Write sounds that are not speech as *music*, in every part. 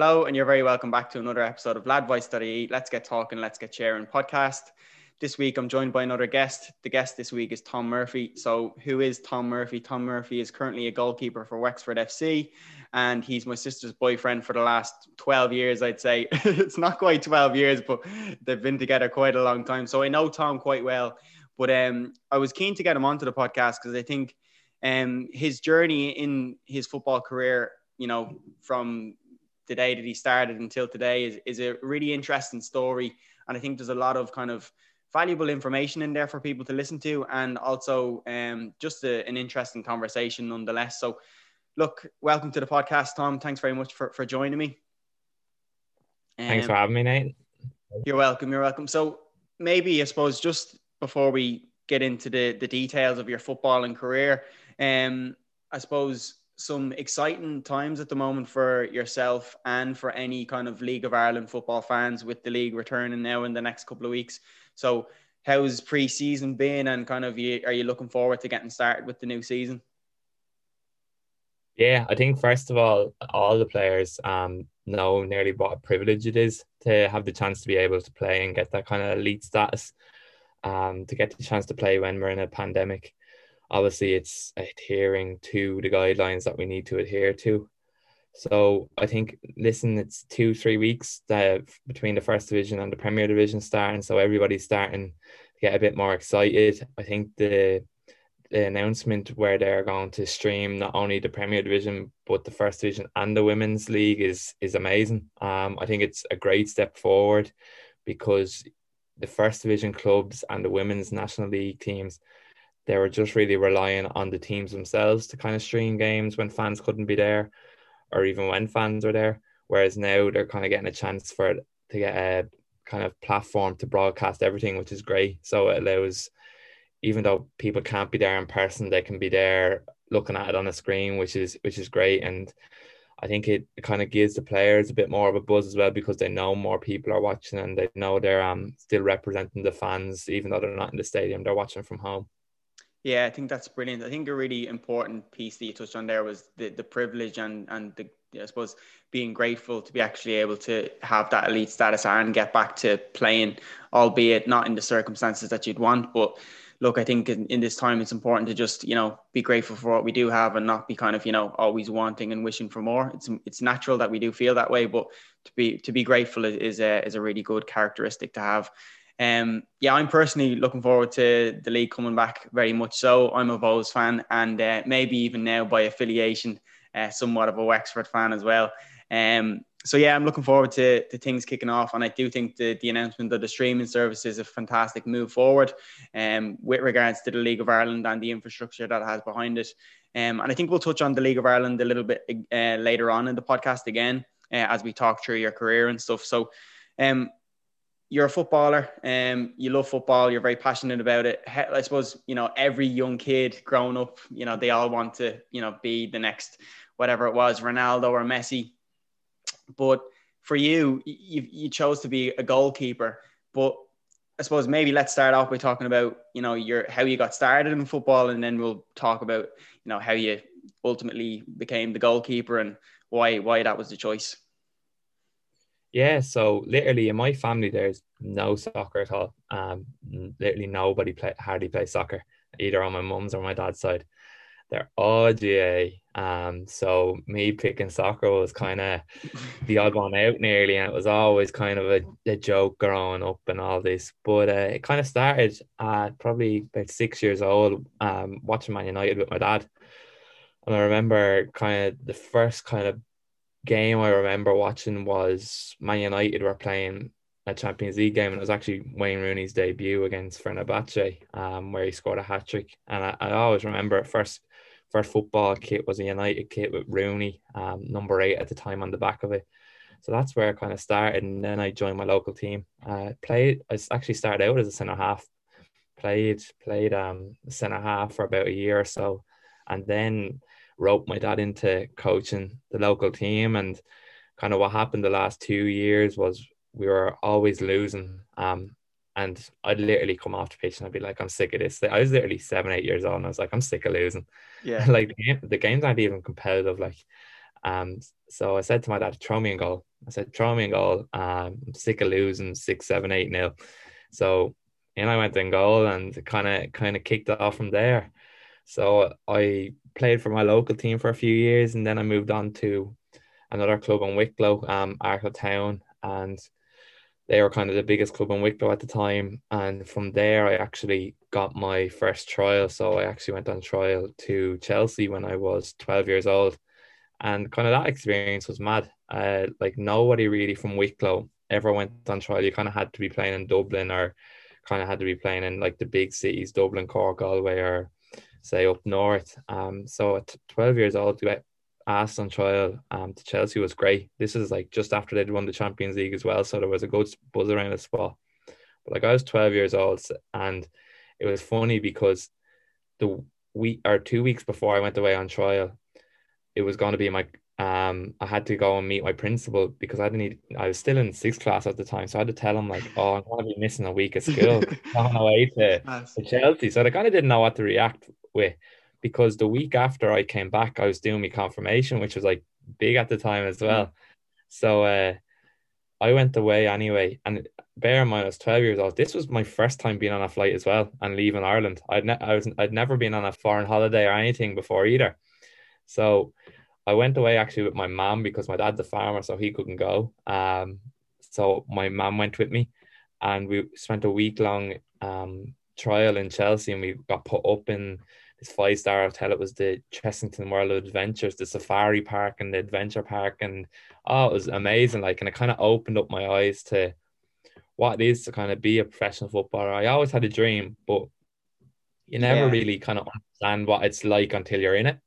Hello, and you're very welcome back to another episode of ladvoice.ie. Let's get talking, let's get sharing podcast. This week, I'm joined by another guest. The guest this week is Tom Murphy. So, who is Tom Murphy? Tom Murphy is currently a goalkeeper for Wexford FC, and he's my sister's boyfriend for the last 12 years, I'd say. *laughs* it's not quite 12 years, but they've been together quite a long time. So, I know Tom quite well. But um, I was keen to get him onto the podcast because I think um, his journey in his football career, you know, from the day that he started until today is, is a really interesting story. And I think there's a lot of kind of valuable information in there for people to listen to and also um, just a, an interesting conversation nonetheless. So, look, welcome to the podcast, Tom. Thanks very much for, for joining me. Um, Thanks for um, having me, Nate. You're welcome. You're welcome. So, maybe I suppose just before we get into the, the details of your footballing career, um, I suppose some exciting times at the moment for yourself and for any kind of League of Ireland football fans with the league returning now in the next couple of weeks. So, how's pre-season been, and kind of are you looking forward to getting started with the new season? Yeah, I think first of all, all the players um, know nearly what a privilege it is to have the chance to be able to play and get that kind of elite status, um, to get the chance to play when we're in a pandemic obviously it's adhering to the guidelines that we need to adhere to. So I think, listen, it's two, three weeks that between the first division and the Premier Division starting, so everybody's starting to get a bit more excited. I think the the announcement where they're going to stream not only the Premier Division but the First Division and the Women's League is is amazing. Um, I think it's a great step forward because the First Division clubs and the Women's National League teams they were just really relying on the teams themselves to kind of stream games when fans couldn't be there or even when fans were there. Whereas now they're kind of getting a chance for it to get a kind of platform to broadcast everything, which is great. So it allows, even though people can't be there in person, they can be there looking at it on a screen, which is which is great. And I think it, it kind of gives the players a bit more of a buzz as well because they know more people are watching and they know they're um still representing the fans, even though they're not in the stadium, they're watching from home. Yeah, I think that's brilliant. I think a really important piece that you touched on there was the, the privilege and, and the, I suppose, being grateful to be actually able to have that elite status and get back to playing, albeit not in the circumstances that you'd want. But look, I think in, in this time, it's important to just, you know, be grateful for what we do have and not be kind of, you know, always wanting and wishing for more. It's, it's natural that we do feel that way, but to be, to be grateful is a, is a really good characteristic to have. Um, yeah, I'm personally looking forward to the league coming back very much so. I'm a Bohs fan and uh, maybe even now by affiliation, uh, somewhat of a Wexford fan as well. Um, so yeah, I'm looking forward to, to things kicking off, and I do think the, the announcement of the streaming service is a fantastic move forward, um, with regards to the League of Ireland and the infrastructure that has behind it. Um, and I think we'll touch on the League of Ireland a little bit uh, later on in the podcast again, uh, as we talk through your career and stuff. So, um, you're a footballer um you love football you're very passionate about it. I suppose you know every young kid growing up you know they all want to you know be the next whatever it was ronaldo or messi. But for you you, you chose to be a goalkeeper. But i suppose maybe let's start off by talking about you know your how you got started in football and then we'll talk about you know how you ultimately became the goalkeeper and why why that was the choice yeah, so literally in my family, there's no soccer at all. Um, literally nobody play hardly plays soccer, either on my mum's or my dad's side. They're all GAA. Um, so me picking soccer was kind of the odd one out nearly, and it was always kind of a, a joke growing up and all this. But uh, it kind of started at probably about six years old, um, watching Man United with my dad. And I remember kind of the first kind of game I remember watching was Man United were playing a Champions League game, and it was actually Wayne Rooney's debut against Fenerbahce, um, where he scored a hat trick. And I, I, always remember first first football kit was a United kit with Rooney, um, number eight at the time on the back of it. So that's where I kind of started, and then I joined my local team. Uh, played. I actually started out as a centre half. Played played um centre half for about a year or so, and then roped my dad into coaching the local team. And kind of what happened the last two years was we were always losing. Um, and I'd literally come off the pitch and I'd be like, I'm sick of this. I was literally seven, eight years old, and I was like, I'm sick of losing. Yeah. *laughs* like the, game, the games aren't even competitive. Like, Um, so I said to my dad, throw me in goal. I said, throw me in goal. Um, I'm sick of losing six, seven, eight nil. So and I went in goal and kind of kind of kicked off from there. So I played for my local team for a few years and then I moved on to another club in Wicklow, um, Arklow Town, and they were kind of the biggest club in Wicklow at the time. And from there, I actually got my first trial. So I actually went on trial to Chelsea when I was 12 years old. And kind of that experience was mad. Uh, like nobody really from Wicklow ever went on trial. You kind of had to be playing in Dublin or kind of had to be playing in like the big cities, Dublin, Cork, Galway, or say up north. Um, so at 12 years old, to get asked on trial um, to Chelsea was great. This is like just after they'd won the Champions League as well, so there was a good buzz around the spot. But like I was 12 years old, and it was funny because the week or two weeks before I went away on trial, it was going to be my um I had to go and meet my principal because I didn't need I was still in sixth class at the time. So I had to tell him like, oh, I'm gonna be missing a week of school on the way to, to Chelsea. So I kind of didn't know what to react with because the week after I came back, I was doing my confirmation, which was like big at the time as well. Mm. So uh I went away anyway, and bear in mind I was 12 years old. This was my first time being on a flight as well and leaving Ireland. I'd ne- I was I'd never been on a foreign holiday or anything before either. So I went away actually with my mom because my dad's a farmer, so he couldn't go. Um, so my mom went with me, and we spent a week long um, trial in Chelsea, and we got put up in this five star hotel. It was the Chessington World of Adventures, the safari park, and the adventure park, and oh, it was amazing. Like, and it kind of opened up my eyes to what it is to kind of be a professional footballer. I always had a dream, but you never yeah. really kind of understand what it's like until you're in it.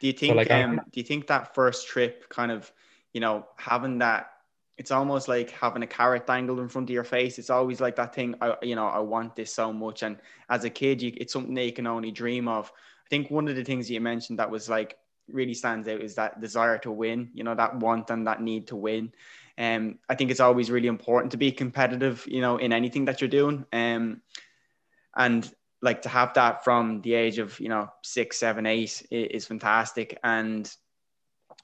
Do you think? So like, um, do you think that first trip, kind of, you know, having that? It's almost like having a carrot dangled in front of your face. It's always like that thing. I, you know, I want this so much, and as a kid, you, it's something that you can only dream of. I think one of the things you mentioned that was like really stands out is that desire to win. You know, that want and that need to win. Um, I think it's always really important to be competitive. You know, in anything that you're doing. Um, and like to have that from the age of you know six, seven, eight is fantastic, and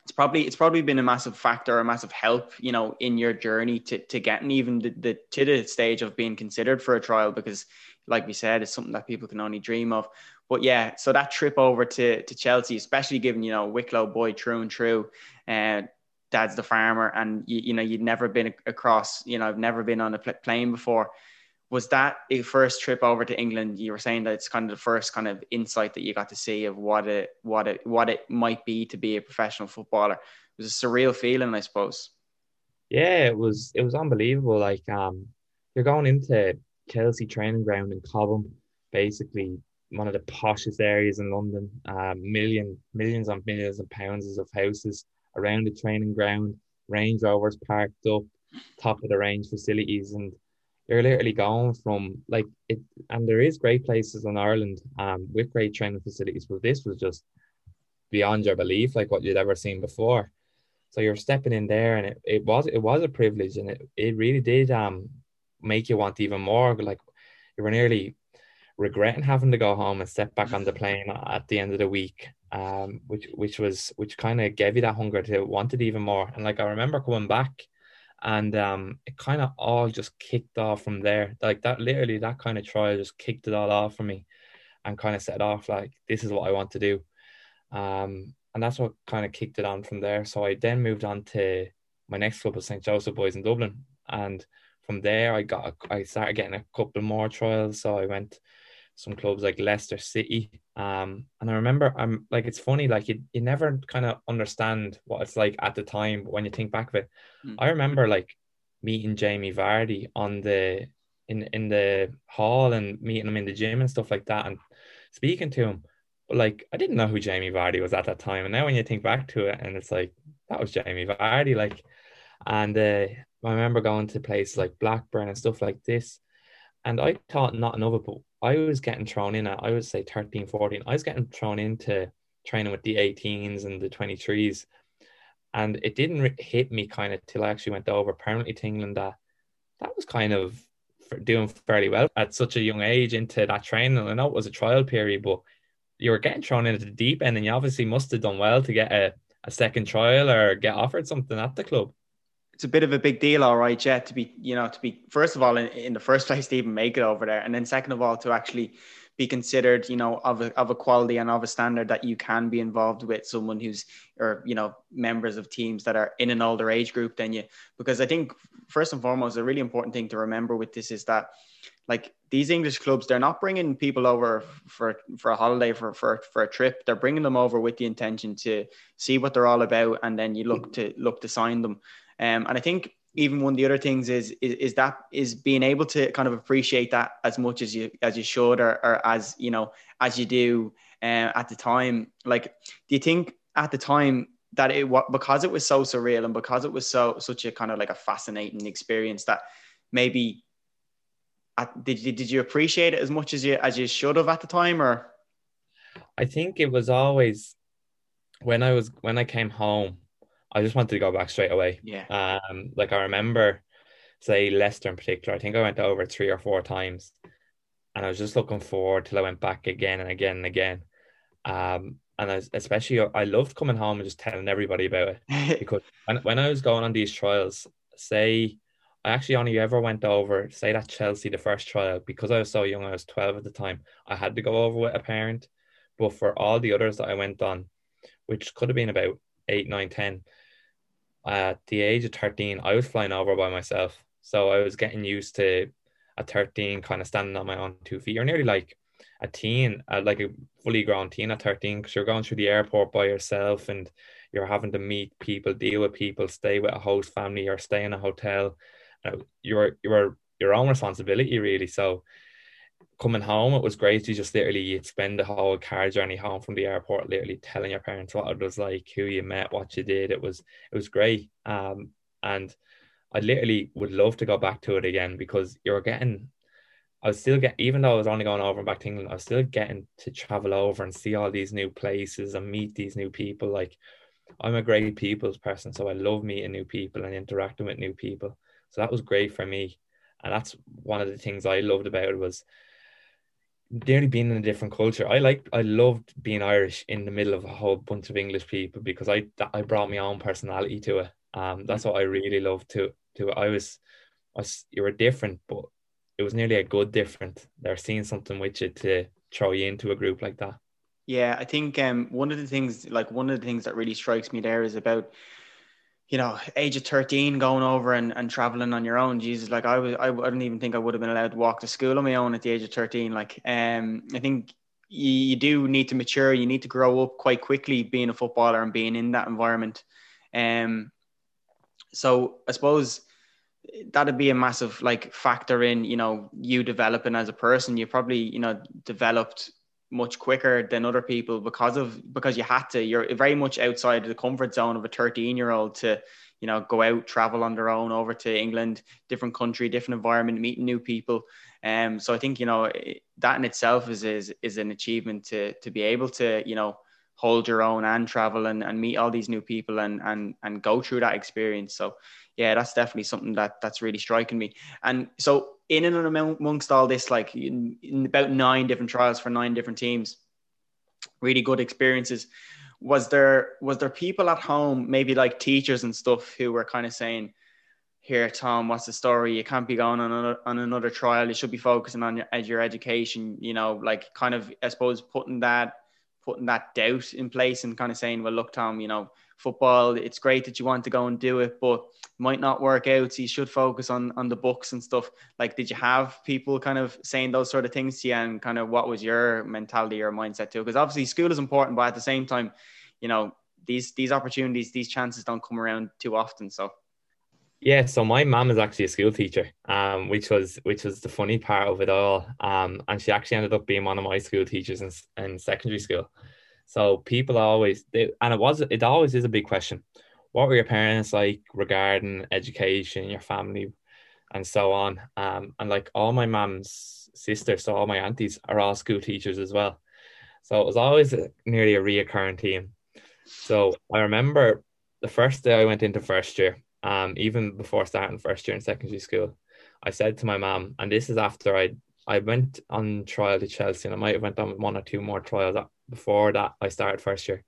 it's probably it's probably been a massive factor, a massive help, you know, in your journey to to getting even the, the to the stage of being considered for a trial because, like we said, it's something that people can only dream of. But yeah, so that trip over to to Chelsea, especially given you know Wicklow boy true and true, and uh, dad's the farmer, and you, you know you'd never been across, you know, I've never been on a plane before was that a first trip over to England? You were saying that it's kind of the first kind of insight that you got to see of what it what it what it might be to be a professional footballer. It was a surreal feeling, I suppose. Yeah, it was it was unbelievable. Like um you're going into Chelsea training ground in Cobham, basically one of the poshest areas in London. Um, million millions and millions of pounds of houses around the training ground, Range Rovers parked up, top of the range facilities, and you're literally going from like it, and there is great places in Ireland um with great training facilities, but this was just beyond your belief, like what you'd ever seen before. So you're stepping in there, and it, it was it was a privilege, and it, it really did um make you want even more. Like you were nearly regretting having to go home and step back on the plane at the end of the week, um, which which was which kind of gave you that hunger to want it even more. And like I remember coming back and um, it kind of all just kicked off from there. Like that, literally, that kind of trial just kicked it all off for me, and kind of set off like this is what I want to do, um, and that's what kind of kicked it on from there. So I then moved on to my next club was St Joseph Boys in Dublin, and from there I got I started getting a couple more trials. So I went some clubs like Leicester City. Um, and I remember I'm um, like it's funny, like you, you never kind of understand what it's like at the time, but when you think back of it, mm. I remember like meeting Jamie Vardy on the in in the hall and meeting him in the gym and stuff like that and speaking to him. But like I didn't know who Jamie Vardy was at that time. And now when you think back to it and it's like that was Jamie Vardy, like and uh, I remember going to places like Blackburn and stuff like this. And I thought not of it, I was getting thrown in at, I would say 13, 14. I was getting thrown into training with the 18s and the 23s. And it didn't hit me kind of till I actually went over permanently to England that that was kind of doing fairly well at such a young age into that training. I know it was a trial period, but you were getting thrown into the deep end and you obviously must have done well to get a, a second trial or get offered something at the club. It's a bit of a big deal, all right, yeah, to be, you know, to be first of all in, in the first place to even make it over there, and then second of all to actually be considered, you know, of a, of a quality and of a standard that you can be involved with someone who's, or, you know, members of teams that are in an older age group than you. Because I think, first and foremost, a really important thing to remember with this is that, like, these English clubs, they're not bringing people over for, for a holiday, for, for, for a trip. They're bringing them over with the intention to see what they're all about. And then you look to, look to sign them. Um, and I think even one of the other things is, is is that is being able to kind of appreciate that as much as you as you should or, or as you know as you do uh, at the time. Like do you think at the time that it was because it was so surreal and because it was so such a kind of like a fascinating experience that maybe at, did did you appreciate it as much as you as you should have at the time or? I think it was always when I was when I came home I just wanted to go back straight away. Yeah. Um, like I remember, say Leicester in particular. I think I went over three or four times, and I was just looking forward till I went back again and again and again. Um, and I, especially I loved coming home and just telling everybody about it *laughs* because when, when I was going on these trials, say I actually only ever went over, say that Chelsea the first trial because I was so young. I was twelve at the time. I had to go over with a parent, but for all the others that I went on, which could have been about eight, nine, ten, at the age of 13, I was flying over by myself. So I was getting used to at 13 kind of standing on my own two feet. You're nearly like a teen, uh, like a fully grown teen at 13, because you're going through the airport by yourself and you're having to meet people, deal with people, stay with a host family, or stay in a hotel. Uh, you're you're your own responsibility really. So coming home, it was great to just literally you'd spend the whole car journey home from the airport, literally telling your parents what it was like, who you met, what you did. It was it was great. Um, and I literally would love to go back to it again because you're getting. I was still get even though I was only going over and back to England, I was still getting to travel over and see all these new places and meet these new people. Like I'm a great people's person, so I love meeting new people and interacting with new people. So that was great for me, and that's one of the things I loved about it was nearly being in a different culture. I like I loved being Irish in the middle of a whole bunch of English people because I I brought my own personality to it. Um, that's what I really loved to to. I was, I was you were different, but it was nearly a good different. They're seeing something with you to throw you into a group like that. Yeah, I think um, one of the things, like one of the things that really strikes me there is about you know, age of 13 going over and, and traveling on your own. Jesus, like I was, I, I don't even think I would have been allowed to walk to school on my own at the age of 13. Like, um, I think you, you do need to mature. You need to grow up quite quickly being a footballer and being in that environment. Um, so I suppose that'd be a massive like factor in, you know, you developing as a person. You probably, you know, developed much quicker than other people because of because you had to. You're very much outside the comfort zone of a 13 year old to you know go out travel on their own over to england different country different environment meeting new people. Um so i think you know that in itself is is, is an achievement to to be able to you know hold your own and travel and, and meet all these new people and and and go through that experience. So yeah that's definitely something that that's really striking me. And so in and amongst all this, like in, in about nine different trials for nine different teams, really good experiences. Was there was there people at home, maybe like teachers and stuff, who were kind of saying, "Here, Tom, what's the story? You can't be going on another, on another trial. You should be focusing on your, your education." You know, like kind of, I suppose, putting that putting that doubt in place and kind of saying, "Well, look, Tom, you know, football. It's great that you want to go and do it, but might not work out. So you should focus on on the books and stuff. Like, did you have people kind of saying those sort of things to you, and kind of what was your mentality or mindset too? Because obviously school is important, but at the same time, you know, these these opportunities, these chances don't come around too often. So. Yeah, so my mom is actually a school teacher, um, which was which was the funny part of it all. Um, and she actually ended up being one of my school teachers in, in secondary school. So people always, they, and it was, it always is a big question. What were your parents like regarding education, your family, and so on? Um, and like all my mom's sisters, so all my aunties are all school teachers as well. So it was always a, nearly a reoccurring theme. So I remember the first day I went into first year, um, even before starting first year in secondary school, I said to my mom, and this is after I I went on trial to Chelsea, and I might have went on one or two more trials before that I started first year.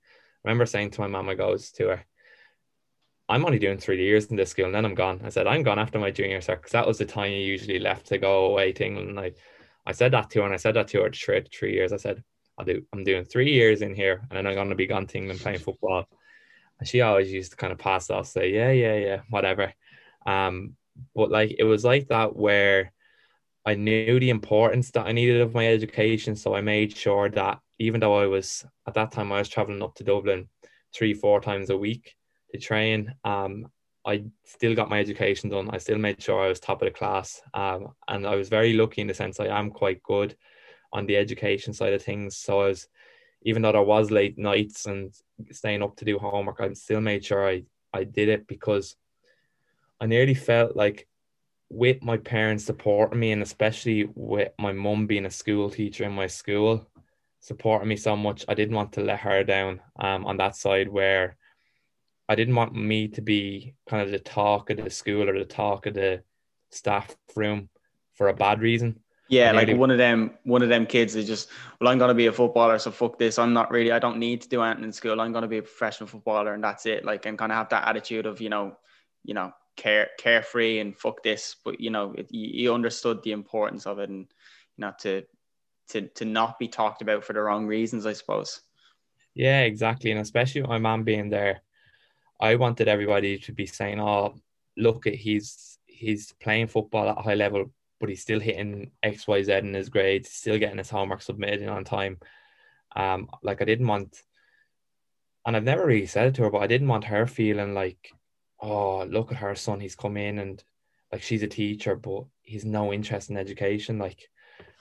I remember saying to my mom, I goes to her, I'm only doing three years in this school and then I'm gone. I said, I'm gone after my junior cert because that was the time you usually left to go away to England. And I, I said that to her and I said that to her three, three years. I said, I'll do, I'm doing three years in here and then I'm going to be gone to England playing football. And she always used to kind of pass off, say, yeah, yeah, yeah, whatever. Um, but like, it was like that where I knew the importance that I needed of my education. So I made sure that even though I was, at that time, I was traveling up to Dublin three, four times a week, to train. Um, I still got my education done. I still made sure I was top of the class. Um, and I was very lucky in the sense I am quite good on the education side of things. So I was, even though there was late nights and staying up to do homework, I still made sure I, I did it because I nearly felt like with my parents supporting me and especially with my mum being a school teacher in my school supporting me so much, I didn't want to let her down um, on that side where I didn't want me to be kind of the talk of the school or the talk of the staff room for a bad reason. Yeah, like one of them, one of them kids is just, well, I'm gonna be a footballer, so fuck this. I'm not really, I don't need to do anything in school. I'm gonna be a professional footballer, and that's it. Like, and kind of have that attitude of, you know, you know, care carefree and fuck this. But you know, it, you understood the importance of it, and you know, to to to not be talked about for the wrong reasons, I suppose. Yeah, exactly, and especially my mom being there, I wanted everybody to be saying, "Oh, look, at he's he's playing football at a high level, but he's still hitting X, Y, Z in his grades, still getting his homework submitted on time." Um, like I didn't want, and I've never really said it to her, but I didn't want her feeling like, "Oh, look at her son, he's come in and like she's a teacher, but he's no interest in education." Like,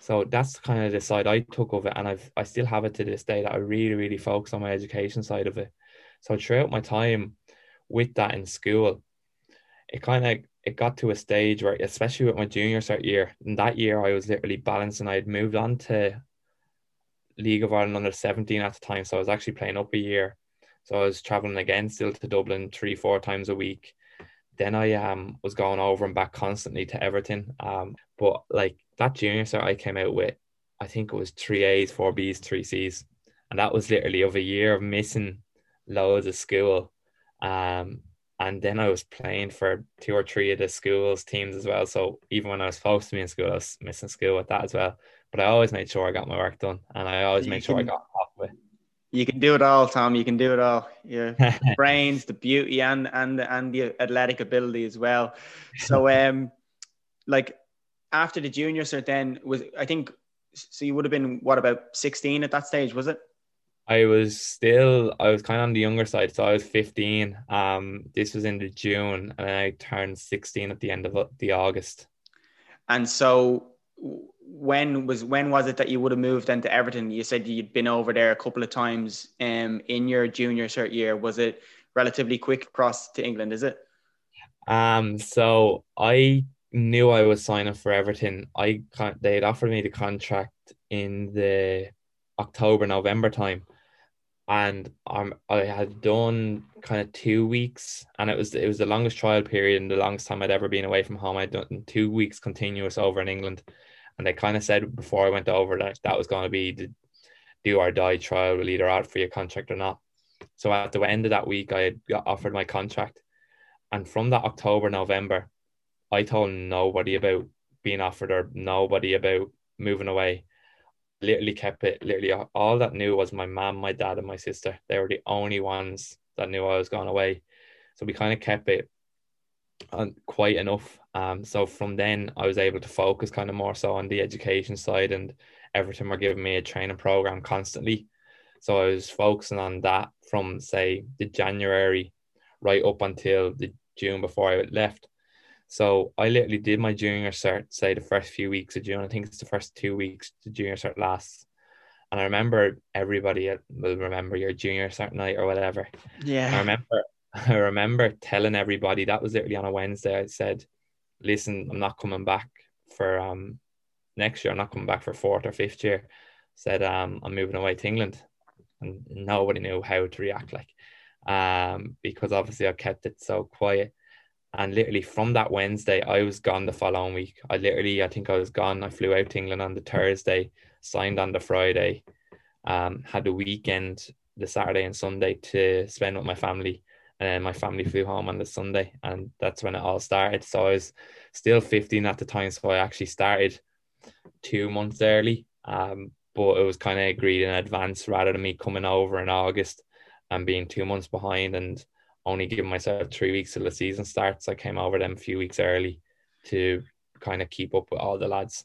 so that's kind of the side I took of it, and I've I still have it to this day that I really, really focus on my education side of it. So throughout my time with that in school, it kind of it got to a stage where, especially with my junior cert year, in that year I was literally balancing. I had moved on to League of Ireland under 17 at the time, so I was actually playing up a year. So I was traveling again still to Dublin three, four times a week. Then I um was going over and back constantly to Everton. Um, but like that junior cert I came out with, I think it was three A's, four B's, three C's, and that was literally of a year of missing loads of school um, and then I was playing for two or three of the schools teams as well. So even when I was supposed to be in school, I was missing school with that as well. But I always made sure I got my work done, and I always you made sure I got off with. You can do it all, Tom. You can do it all. Your *laughs* brains, the beauty, and and and the athletic ability as well. So, *laughs* um, like after the junior cert, then was I think so. You would have been what about sixteen at that stage, was it? I was still I was kind of on the younger side, so I was 15. Um, this was in the June, and I turned 16 at the end of the August. And so, when was when was it that you would have moved into Everton? You said you'd been over there a couple of times. Um, in your junior cert year, was it relatively quick across to England? Is it? Um, so I knew I was signing for Everton. I they had offered me the contract in the October November time and um, I had done kind of two weeks, and it was it was the longest trial period and the longest time I'd ever been away from home. I'd done two weeks continuous over in England, and they kind of said before I went over that that was going to be the do or die trial. We'll either out for your contract or not. So at the end of that week, I had got offered my contract, and from that October November, I told nobody about being offered or nobody about moving away literally kept it literally all that knew was my mom, my dad, and my sister. They were the only ones that knew I was going away. So we kind of kept it on quite enough. Um, so from then I was able to focus kind of more so on the education side and Everton were giving me a training program constantly. So I was focusing on that from say the January right up until the June before I left. So I literally did my junior cert, say the first few weeks of June. I think it's the first two weeks the junior cert lasts. And I remember everybody will remember your junior cert night or whatever. Yeah. I remember *laughs* I remember telling everybody that was literally on a Wednesday. I said, listen, I'm not coming back for um next year. I'm not coming back for fourth or fifth year. Said um I'm moving away to England. And nobody knew how to react like um because obviously I kept it so quiet and literally from that Wednesday, I was gone the following week. I literally, I think I was gone. I flew out to England on the Thursday, signed on the Friday, um, had a weekend the Saturday and Sunday to spend with my family. And then my family flew home on the Sunday, and that's when it all started. So I was still 15 at the time, so I actually started two months early. Um, but it was kind of agreed in advance rather than me coming over in August and being two months behind and only giving myself three weeks till the season starts. I came over them a few weeks early to kind of keep up with all the lads.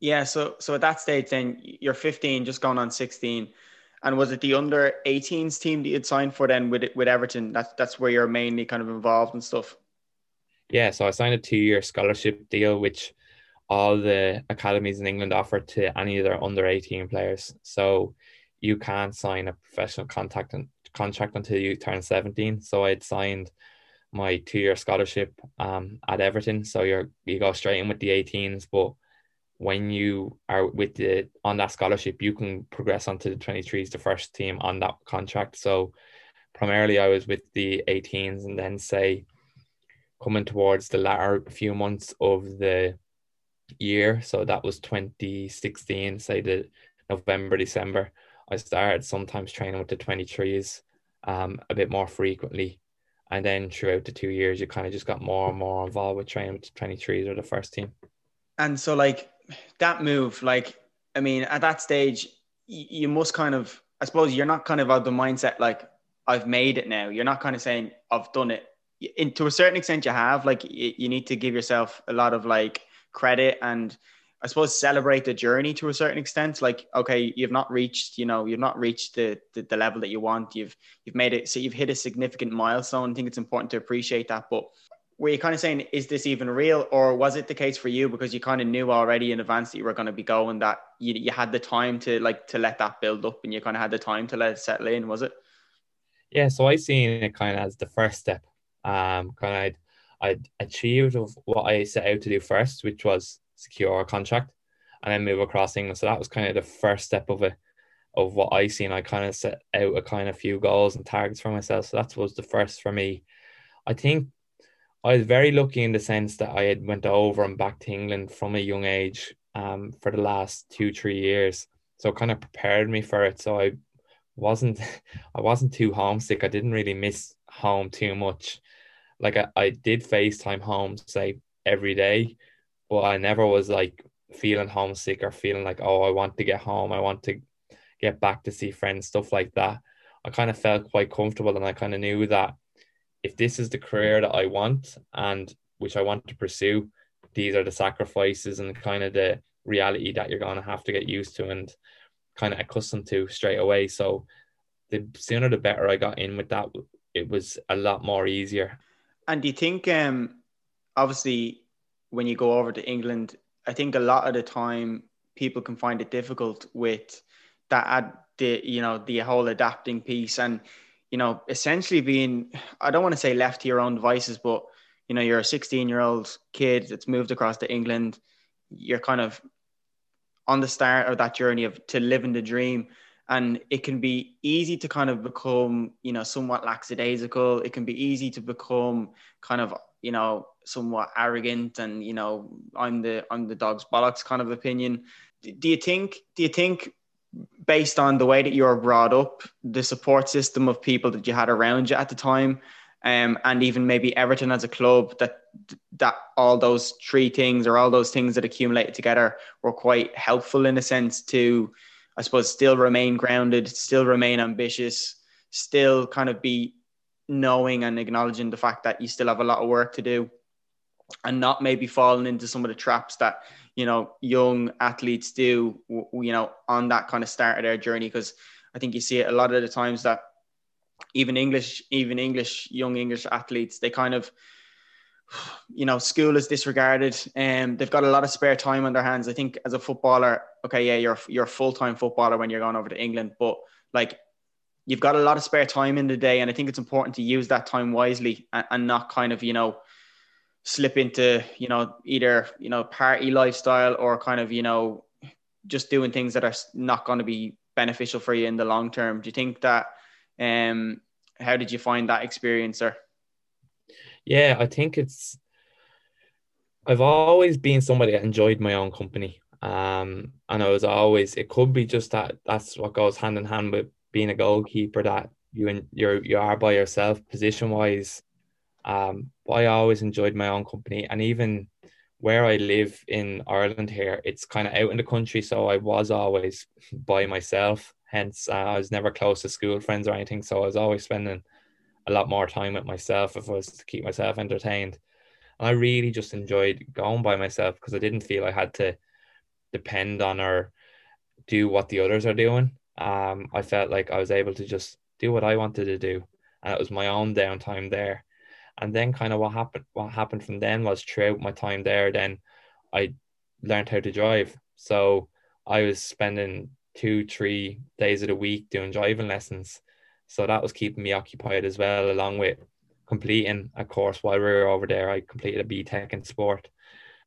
Yeah, so so at that stage, then you're 15, just going on 16, and was it the under 18s team that you'd signed for then with with Everton? That's that's where you're mainly kind of involved and stuff. Yeah, so I signed a two year scholarship deal, which all the academies in England offer to any of their under 18 players. So you can't sign a professional contact and contract until you turn 17. So I'd signed my two year scholarship um, at Everton. So you're you go straight in with the 18s, but when you are with the on that scholarship, you can progress onto the 23s, the first team on that contract. So primarily I was with the 18s and then say coming towards the latter few months of the year. So that was 2016, say the November, December. I started sometimes training with the 23s um, a bit more frequently. And then throughout the two years, you kind of just got more and more involved with training with the 23s or the first team. And so, like that move, like, I mean, at that stage, you must kind of, I suppose you're not kind of of the mindset like, I've made it now. You're not kind of saying, I've done it. In, to a certain extent, you have. Like, you need to give yourself a lot of like credit and I suppose celebrate the journey to a certain extent. Like, okay, you've not reached, you know, you've not reached the, the, the level that you want. You've you've made it so you've hit a significant milestone. I think it's important to appreciate that. But were you kind of saying, is this even real, or was it the case for you because you kind of knew already in advance that you were going to be going that you you had the time to like to let that build up and you kind of had the time to let it settle in? Was it? Yeah, so I seen it kind of as the first step. Um, kind of I'd, I'd achieved of what I set out to do first, which was secure a contract and then move across England. So that was kind of the first step of it, of what I seen. I kind of set out a kind of few goals and targets for myself. So that was the first for me. I think I was very lucky in the sense that I had went over and back to England from a young age um, for the last two, three years. So kind of prepared me for it. So I wasn't *laughs* I wasn't too homesick. I didn't really miss home too much. Like I, I did FaceTime home say every day, but I never was like feeling homesick or feeling like, oh, I want to get home. I want to get back to see friends, stuff like that. I kind of felt quite comfortable and I kind of knew that if this is the career that I want and which I want to pursue, these are the sacrifices and kind of the reality that you're going to have to get used to and kind of accustomed to straight away. So the sooner the better I got in with that, it was a lot more easier. And do you think, um, obviously, when you go over to England, I think a lot of the time people can find it difficult with that the you know the whole adapting piece and you know essentially being I don't want to say left to your own devices, but you know you're a 16 year old kid that's moved across to England. You're kind of on the start of that journey of to living the dream and it can be easy to kind of become you know somewhat lackadaisical it can be easy to become kind of you know somewhat arrogant and you know i'm the i'm the dog's bollocks kind of opinion. Do you think do you think based on the way that you were brought up the support system of people that you had around you at the time um, and even maybe Everton as a club that that all those three things or all those things that accumulated together were quite helpful in a sense to I suppose still remain grounded still remain ambitious still kind of be knowing and acknowledging the fact that you still have a lot of work to do and not maybe falling into some of the traps that you know young athletes do you know on that kind of start of their journey. Because i think you see it a lot of the times that even english even english young english athletes they kind of you know school is disregarded and they've got a lot of spare time on their hands. I think as a footballer okay yeah you're you're a full-time footballer when you're going over to england but like you've got a lot of spare time in the day and i think it's important to use that time wisely and, and not kind of you know slip into you know either you know party lifestyle or kind of you know just doing things that are not going to be beneficial for you in the long term. Do you think that um how did you find that experience sir? Yeah i think it's i've always been somebody that enjoyed my own company. Um and i was always it could be just that that's what goes hand in hand with being a goalkeeper that you and you're you are by yourself position wise. Um, but I always enjoyed my own company, and even where I live in Ireland here, it's kind of out in the country, so I was always *laughs* by myself. Hence, uh, I was never close to school friends or anything, so I was always spending a lot more time with myself if I was to keep myself entertained. And I really just enjoyed going by myself because I didn't feel I had to depend on or do what the others are doing. Um, I felt like I was able to just do what I wanted to do, and it was my own downtime there. And then, kind of what happened, what happened from then was throughout my time there, then I learned how to drive. So I was spending two, three days of the week doing driving lessons. So that was keeping me occupied as well, along with completing a course while we were over there. I completed a BTEC in sport.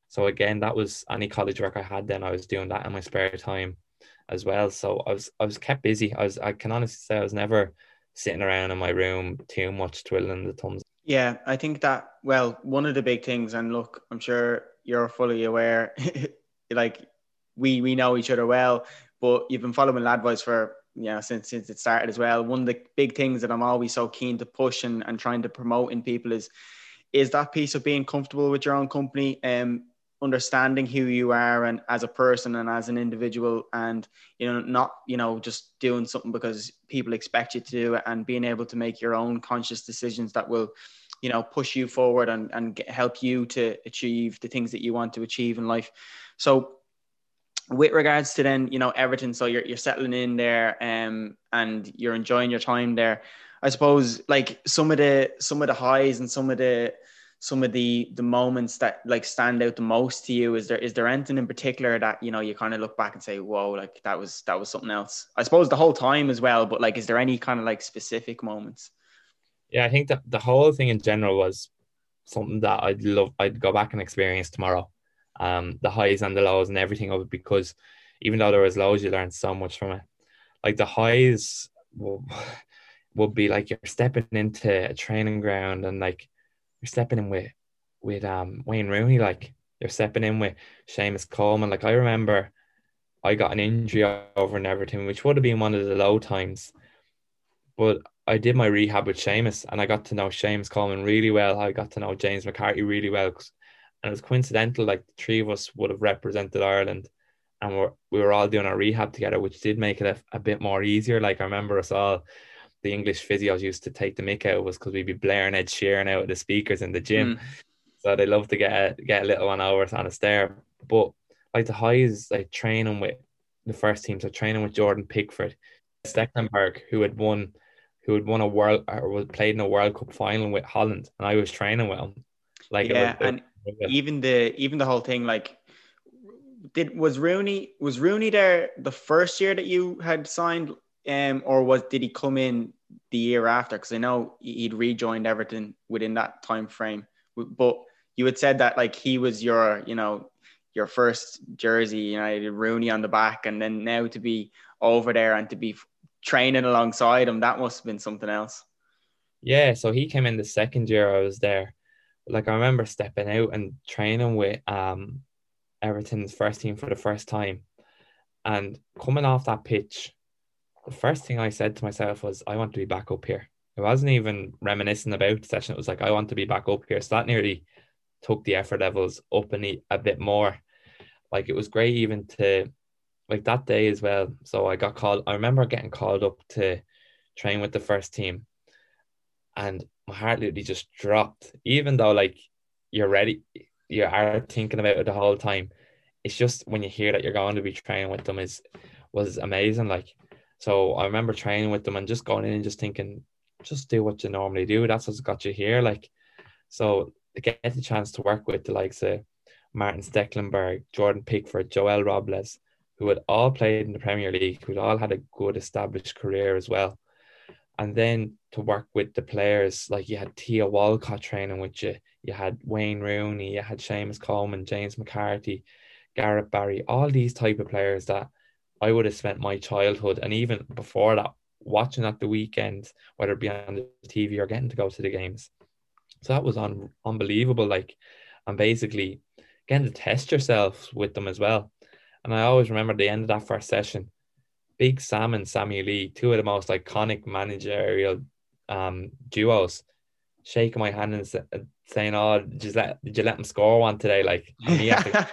So again, that was any college work I had then. I was doing that in my spare time as well. So I was I was kept busy. I was I can honestly say I was never sitting around in my room too much twiddling the thumbs. Yeah, I think that well, one of the big things, and look, I'm sure you're fully aware, *laughs* like we we know each other well, but you've been following Ladvoice for you know since since it started as well. One of the big things that I'm always so keen to push and, and trying to promote in people is is that piece of being comfortable with your own company. Um, understanding who you are and as a person and as an individual and you know not you know just doing something because people expect you to do it and being able to make your own conscious decisions that will you know push you forward and, and get, help you to achieve the things that you want to achieve in life. So with regards to then you know everton so you're, you're settling in there um, and you're enjoying your time there i suppose like some of the some of the highs and some of the some of the the moments that like stand out the most to you? Is there is there anything in particular that you know you kind of look back and say whoa like that was that was something else? I suppose the whole time as well but like is there any kind of like specific moments? Yeah i think that the whole thing in general was something that i'd love i'd go back and experience tomorrow. Um the highs and the lows and everything of it because even though there was lows you learned so much from it. Like the highs will, *laughs* would be like you're stepping into a training ground and like you're stepping in with with um Wayne Rooney, like you're stepping in with Seamus Coleman. Like I remember I got an injury over in Everton, which would have been one of the low times. But I did my rehab with Seamus and I got to know Seamus Coleman really well. I got to know James McCarthy really well. And it was coincidental, like the three of us would have represented Ireland and we're, we were all doing our rehab together, which did make it a, a bit more easier. Like I remember us all the English physios used to take the mick out was because we'd be blaring Ed Sheeran out of the speakers in the gym. Mm. So they love to get a, get a little one over on a stair. But like the highs, like training with the first team, so training with Jordan Pickford, Stekelenburg, who had won, who had won a world or was played in a World Cup final with Holland, and I was training with him. Like yeah, was, and even the even the whole thing, like did was Rooney was Rooney there the first year that you had signed um, or was did he come in the year after? Because I know he'd rejoined Everton within that time frame. But you had said that like he was your, you know, your first jersey, know, Rooney on the back, and then now to be over there and to be training alongside him, that must have been something else. Yeah, so he came in the second year I was there. Like I remember stepping out and training with um Everton's first team for the first time, and coming off that pitch, the first thing I said to myself was, I want to be back up here. It wasn't even reminiscing about the session. It was like, I want to be back up here. So that nearly took the effort levels up and a bit more. Like it was great even to like that day as well. So I got called. I remember getting called up to train with the first team, and my heart literally just dropped. Even though like you're ready, you are thinking about it the whole time. It's just when you hear that you're going to be training with them is was amazing. Like so I remember training with them and just going in and just thinking, just do what you normally do. That's what's got you here. Like, so to get the chance to work with the likes of Martin Stekelenburg, Jordan Pickford, Joel Robles, who had all played in the Premier League, who had all had a good established career as well. And then to work with the players, like you had Theo Walcott training with you, you had Wayne Rooney, you had Seamus Coleman, James McCarthy, Gareth Barry, all these type of players that I would have spent my childhood and even before that watching at the weekend, whether it be on the TV or getting to go to the games. So that was un- unbelievable. Like, and basically getting to test yourself with them as well. And I always remember the end of that first session, Big Sam and Sammy Lee, two of the most iconic managerial um, duos, shaking my hand and saying, "Oh, just let did you let him score one today?" Like and me after,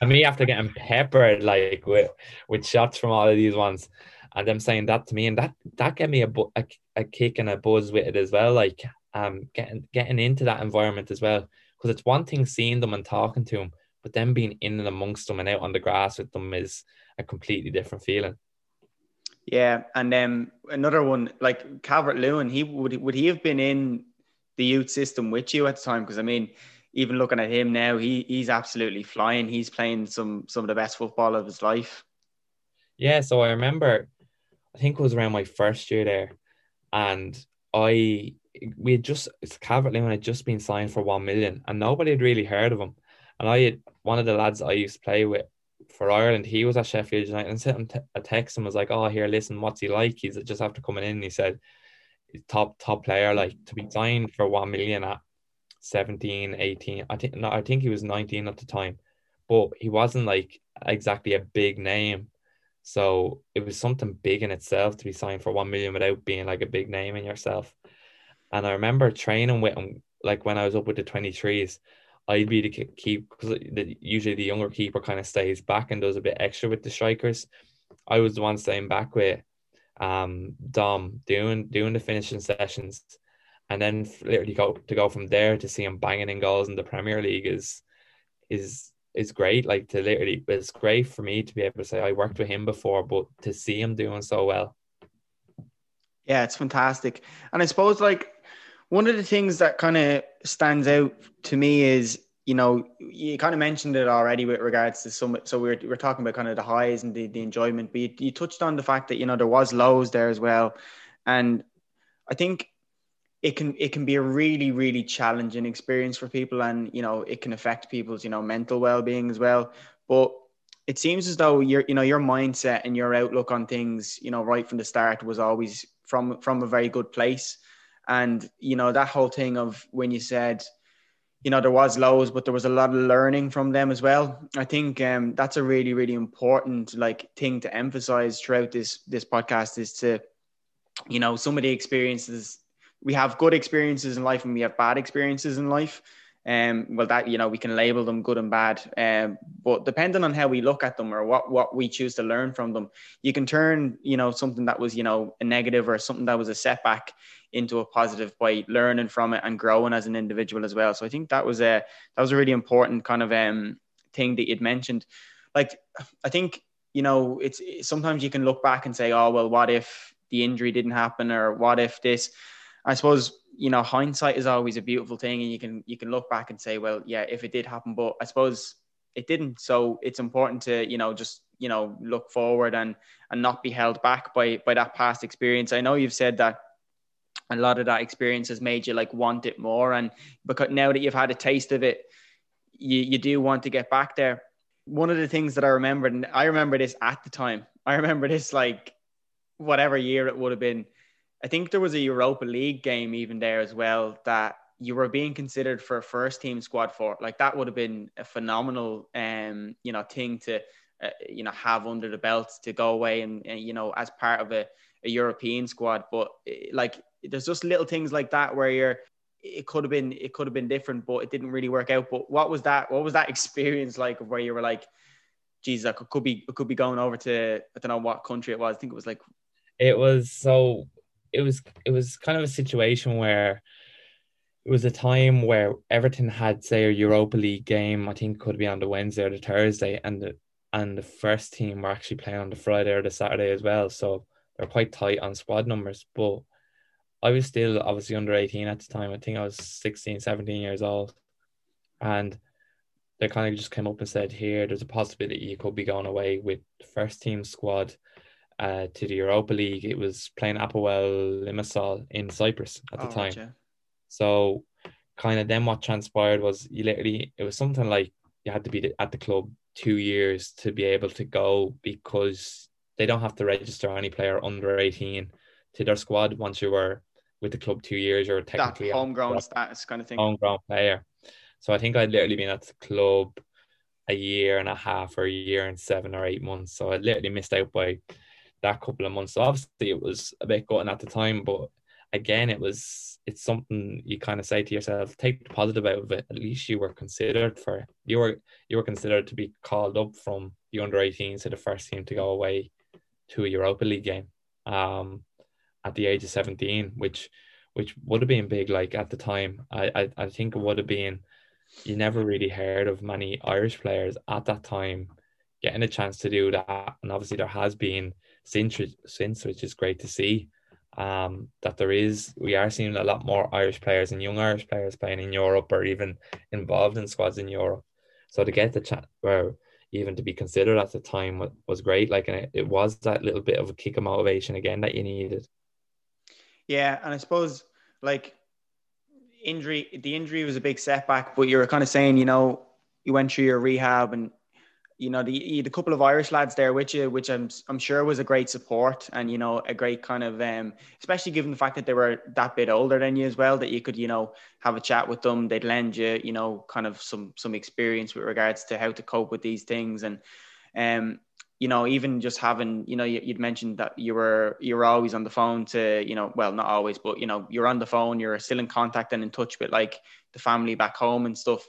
and me after getting peppered like with with shots from all of these ones, and them saying that to me, and that that gave me a, a, a kick and a buzz with it as well. Like um, getting getting into that environment as well, because it's one thing seeing them and talking to them, but then being in and amongst them and out on the grass with them is a completely different feeling. Yeah, and then um, another one like Calvert Lewin, he would would he have been in the youth system with you at the time? Because I mean, even looking at him now, he he's absolutely flying. He's playing some some of the best football of his life. Yeah, so I remember, I think it was around my first year there, and I we had just Calvert Lewin had just been signed for one million, and nobody had really heard of him. And I had one of the lads I used to play with for Ireland, he was at Sheffield United and sent him t- a text and was like, "Oh, here, listen, what's he like?" He's just after coming in. And He said, "Top top player, like to be signed for one million at 17, 18. I think no, I think he was 19 at the time, but he wasn't like exactly a big name. So it was something big in itself to be signed for one million without being like a big name in yourself. And I remember training with him like when I was up with the 23s I'd be the keep because usually the younger keeper kind of stays back and does a bit extra with the strikers. I was the one staying back with um Dom doing doing the finishing sessions, and then literally go to go from there to see him banging in goals in the Premier League is is is great. Like to literally, it's great for me to be able to say I worked with him before, but to see him doing so well. Yeah, it's fantastic, and I suppose like one of the things that kind of stands out to me is you know you kind of mentioned it already with regards to some so we're, we're talking about kind of the highs and the, the enjoyment but you, you touched on the fact that you know there was lows there as well. And i think it can it can be a really really challenging experience for people and you know it can affect people's you know mental well-being as well. But it seems as though your you know your mindset and your outlook on things you know right from the start was always from from a very good place. And, you know, that whole thing of when you said, you know, there was lows, but there was a lot of learning from them as well. I think um, that's a really, really important like thing to emphasize throughout this this podcast is to, you know, some of the experiences we have good experiences in life and we have bad experiences in life. Um, well, that you know we can label them good and bad, um, but depending on how we look at them or what what we choose to learn from them, you can turn you know something that was you know a negative or something that was a setback into a positive by learning from it and growing as an individual as well. So I think that was a that was a really important kind of um thing that you'd mentioned. Like I think you know it's sometimes you can look back and say, oh well, what if the injury didn't happen or what if this? I suppose you know hindsight is always a beautiful thing, and you can you can look back and say, well, yeah, if it did happen, but I suppose it didn't. So it's important to you know just you know look forward and and not be held back by by that past experience. I know you've said that a lot of that experience has made you like want it more and because now that you've had a taste of it you, you do want to get back there one of the things that i remember and i remember this at the time i remember this like whatever year it would have been i think there was a europa league game even there as well that you were being considered for a first team squad for like that would have been a phenomenal um you know thing to uh, you know have under the belt to go away and, and you know as part of a, a european squad but eh, like there's just little things like that where you're it could have been it could have been different, but it didn't really work out. But what was that? What was that *laughs* experience like Of where you were like, Jesus, I could, could be it could be going over to I don't know what country it was. I think it was like it was so it was it was kind of a situation where it was a time where Everton had say a Europa League game. I think could be on the Wednesday or the Thursday, and the and the first team were actually playing on the Friday or the Saturday as well. So they're quite tight on squad numbers, but I was still obviously under 18 at the time. I think I was 16, 17 years old. And they kind of just came up and said, here, there's a possibility you could be going away with the first team squad uh, to the Europa League. It was playing Apoel Limassol in Cyprus at the oh, time. So kind of then what transpired was you literally, it was something like you had to be at the club two years to be able to go because they don't have to register any player under 18 to their squad once you were with the club two years, you're technically that homegrown status kind of thing. Homegrown player. So I think I'd literally been at the club a year and a half or a year and seven or eight months. So I literally missed out by that couple of months. So obviously, it was a bit gutting at the time, but again, it was it's something you kind of say to yourself, take the positive out of it. At least you were considered for you were you were considered to be called up from the under 18s to the first team to go away to a Europa League game um, at the age of 17, which which would have been big like at the time. I, I, I think it would have been you never really heard of many Irish players at that time getting a chance to do that. And obviously there has been since since which is great to see um, that there is we are seeing a lot more Irish players and young Irish players playing in Europe or even involved in squads in Europe. So to get the chat where even to be considered at the time was, was great. Like and it, it was that little bit of a kick of motivation again that you needed. Yeah, and I suppose like injury, the injury was a big setback, but you were kind of saying, you know, you went through your rehab and you know, the, you had a couple of Irish lads there with you, which I'm I'm sure was a great support and you know a great kind of um, especially given the fact that they were that bit older than you as well, that you could you know have a chat with them. They'd lend you you know kind of some some experience with regards to how to cope with these things and um you know even just having you know you'd mentioned that you were you were always on the phone to you know well not always but you know you're on the phone you're still in contact and in touch with like the family back home and stuff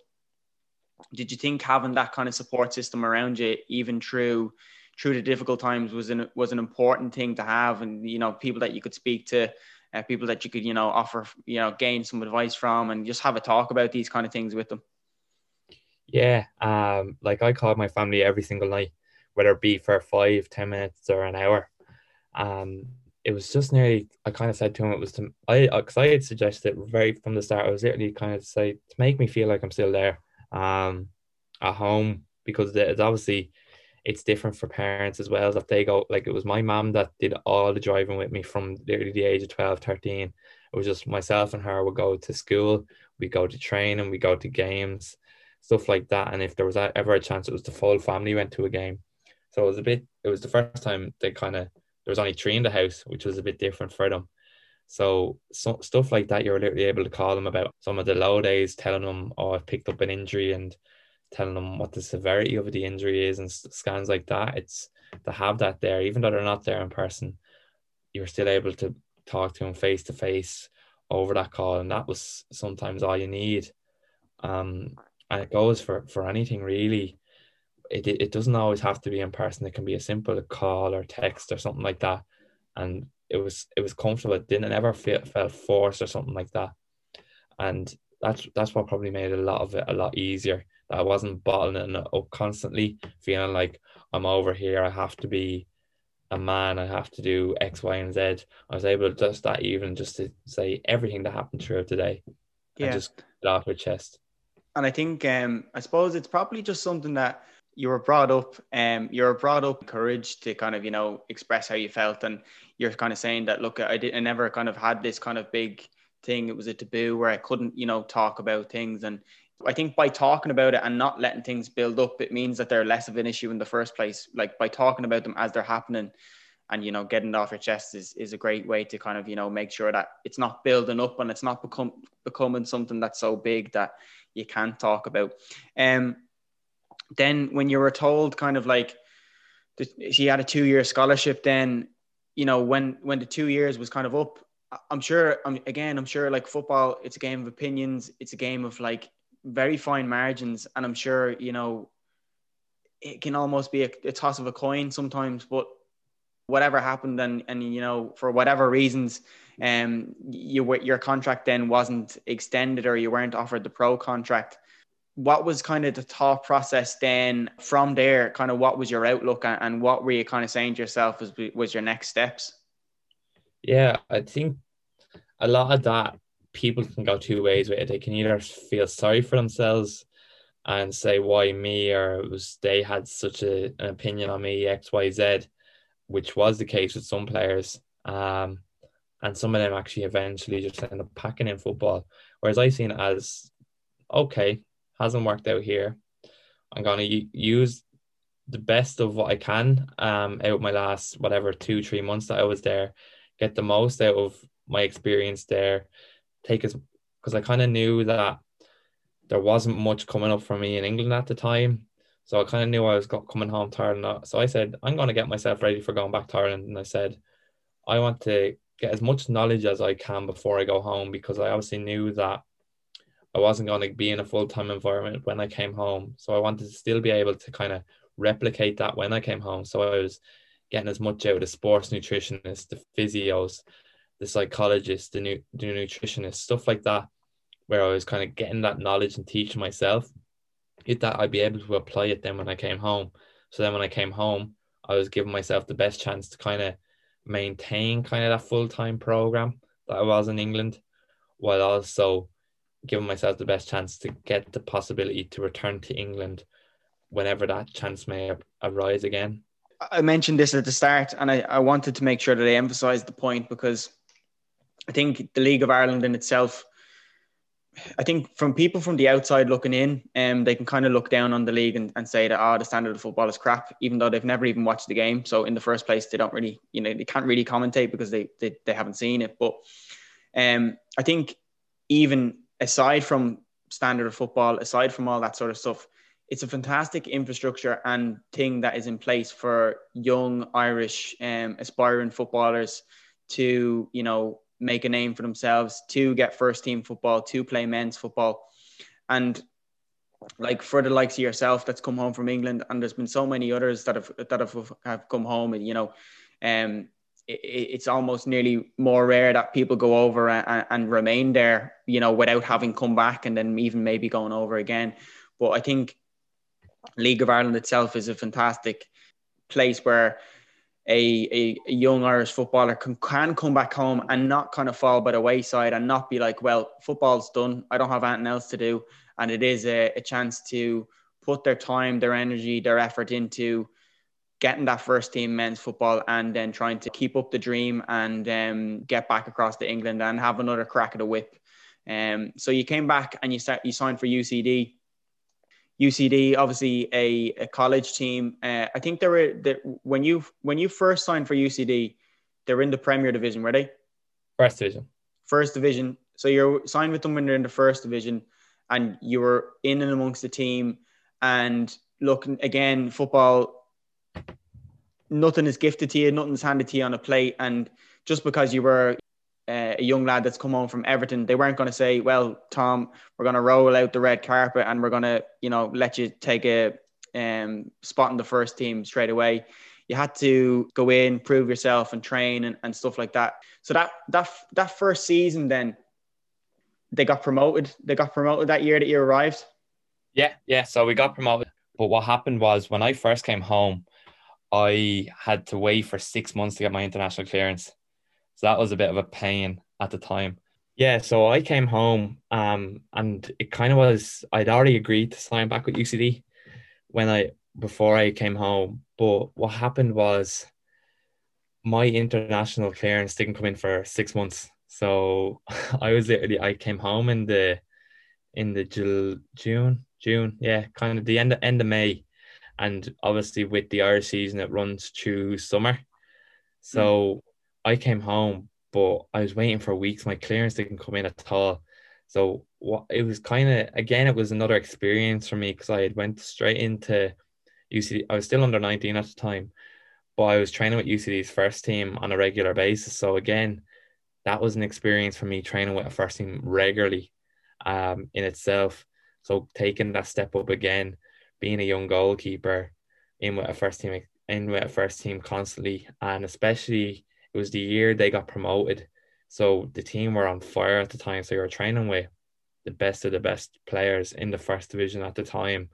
did you think having that kind of support system around you, even through through the difficult times, was an was an important thing to have, and you know, people that you could speak to, uh, people that you could you know offer you know gain some advice from, and just have a talk about these kind of things with them. Yeah, um, like I called my family every single night, whether it be for five, ten minutes, or an hour. Um, it was just nearly. I kind of said to him, it was to I because I had suggested very from the start. I was literally kind of say to make me feel like I'm still there um, at home because it's obviously it's different for parents as well that they go like it was my mom that did all the driving with me from the, the age of 12 13 it was just myself and her would go to school. We go to training we go to games stuff like that. And if there was ever a chance it was the full family went to a game. So it was a bit it was the first time they kind of there was only three in the house which was a bit different for them so, so stuff like that, you're literally able to call them about some of the low days, telling them, oh, I've picked up an injury and telling them what the severity of the injury is and scans like that. It's to have that there, even though they're not there in person, you're still able to talk to them face to face over that call. And that was sometimes all you need. Um, and it goes for, for anything really. It, it doesn't always have to be in person. It can be a simple call or text or something like that. And it was it was comfortable. It didn't ever feel felt forced or something like that. And that's that's what probably made a lot of it a lot easier. That I wasn't bottling it up constantly, feeling like I'm over here. I have to be a man. I have to do X, Y, and Z. I was able to just that even just to say everything that happened throughout the day. Yeah. And just get off your chest. And I think um I suppose it's probably just something that you were brought up um you were brought up courage to kind of you know express how you felt and you're kind of saying that look I did I never kind of had this kind of big thing. It was a taboo where I couldn't you know talk about things. And I think by talking about it and not letting things build up it means that they're less of an issue in the first place. Like by talking about them as they're happening and you know getting it off your chest is, is a great way to kind of you know make sure that it's not building up and it's not become becoming something that's so big that you can't talk about. Um then when you were told kind of like she had a two year scholarship then you know when when the two years was kind of up i'm sure i'm again i'm sure like football it's a game of opinions it's a game of like very fine margins and i'm sure you know it can almost be a, a toss of a coin sometimes but whatever happened and and you know for whatever reasons um you your contract then wasn't extended or you weren't offered the pro contract what was kind of the thought process then from there kind of what was your outlook and what were you kind of saying to yourself was, was your next steps? Yeah i think a lot of that people can go two ways with it. They can either feel sorry for themselves and say why me? or it was they had such a, an opinion on me xyz which was the case with some players. Um, and some of them actually eventually just end up packing in football. Whereas i seen it as okay hasn't worked out here. I'm going to use the best of what I can um, out my last whatever two three months that I was there, get the most out of my experience there, take as because I kind of knew that there wasn't much coming up for me in England at the time, So I kind of knew I was coming home to Ireland. So I said, I'm going to get myself ready for going back to Ireland. And I said, I want to get as much knowledge as I can before I go home because I obviously knew that I wasn't going to be in a full time environment when I came home. So I wanted to still be able to kind of replicate that when I came home. So I was getting as much out of the sports nutritionists, the physios, the psychologists, the, new the nutritionists, stuff like that, where I was kind of getting that knowledge and teaching myself. That I'd be able to apply it then when I came home. So then when I came home, I was giving myself the best chance to kind of maintain kind of that full time program that I was in England, while also giving myself the best chance to get the possibility to return to England whenever that chance may arise again. I mentioned this at the start, and I, I wanted to make sure that I emphasized the point because I think the League of Ireland in itself, I think from people from the outside looking in, um, they can kind of look down on the league and, and say that, oh, the standard of football is crap, even though they've never even watched the game. So in the first place, they don't really, you know, they can't really commentate because they, they, they haven't seen it. But um, I think even aside from standard of football, aside from all that sort of stuff, it's a fantastic infrastructure and thing that is in place for young Irish um, aspiring footballers to, you know, make a name for themselves, to get first team football, to play men's football. And like for the likes of yourself that's come home from England, and there's been so many others that have that have, have come home, and you know, um, it, it's almost nearly more rare that people go over and, and remain there, you know, without having come back and then even maybe going over again. But I think League of Ireland itself is a fantastic place where a, a, a, young Irish footballer can, can come back home and not kind of fall by the wayside and not be like, well, football's done. I don't have anything else to do. And it is a, a chance to put their time, their energy, their effort into getting that first team men's football and then trying to keep up the dream and um, get back across to England and have another crack at the whip. Um, so you came back and you start, you signed for UCD UCD, obviously a, a college team. Uh, I think they were the, when you when you first signed for UCD, they were in the Premier Division, were they? First division. First division. So you're signed with them when they're in the first division, and you were in and amongst the team. And looking again, football, nothing is gifted to you, nothing's handed to you on a plate, and just because you were uh, a young lad that's come home from Everton, they weren't going to say, "Well, Tom, we're going to roll out the red carpet and we're going to, you know, let you take a um, spot in the first team straight away." You had to go in, prove yourself, and train and, and stuff like that. So that that that first season, then they got promoted. They got promoted that year that you arrived. Yeah, yeah. So we got promoted. But what happened was when I first came home, I had to wait for six months to get my international clearance. So that was a bit of a pain at the time. Yeah, so I came home um, and it kind of was I'd already agreed to sign back with UCD when I before I came home. But what happened was my international clearance didn't come in for six months. So *laughs* I was literally I came home in the in the June June yeah kind of the end of, end of May, and obviously with the Irish season it runs through summer, so. Mm I came home, but I was waiting for weeks. My clearance didn't come in at all. So what it was kind of again, it was another experience for me because I had went straight into UCD. I was still under 19 at the time, but I was training with UCD's first team on a regular basis. So again, that was an experience for me training with a first team regularly um, in itself. So taking that step up again, being a young goalkeeper in with a first team in with a first team constantly, and especially it was the year they got promoted. So the team were on fire at the time. So you were training with the best of the best players in the first division at the time.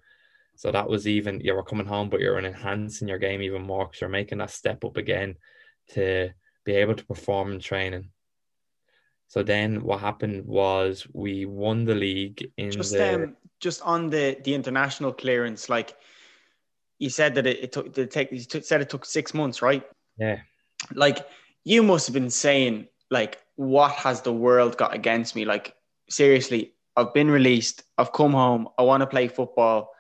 So that was even you were coming home, but you're enhancing your game even more because you're making that step up again to be able to perform in training. So then what happened was we won the league in just the... um just on the the international clearance, like you said that it, it took it take you said it took six months, right? Yeah. Like you must have been saying like what has the world got against me like seriously i've been released i've come home i want to play football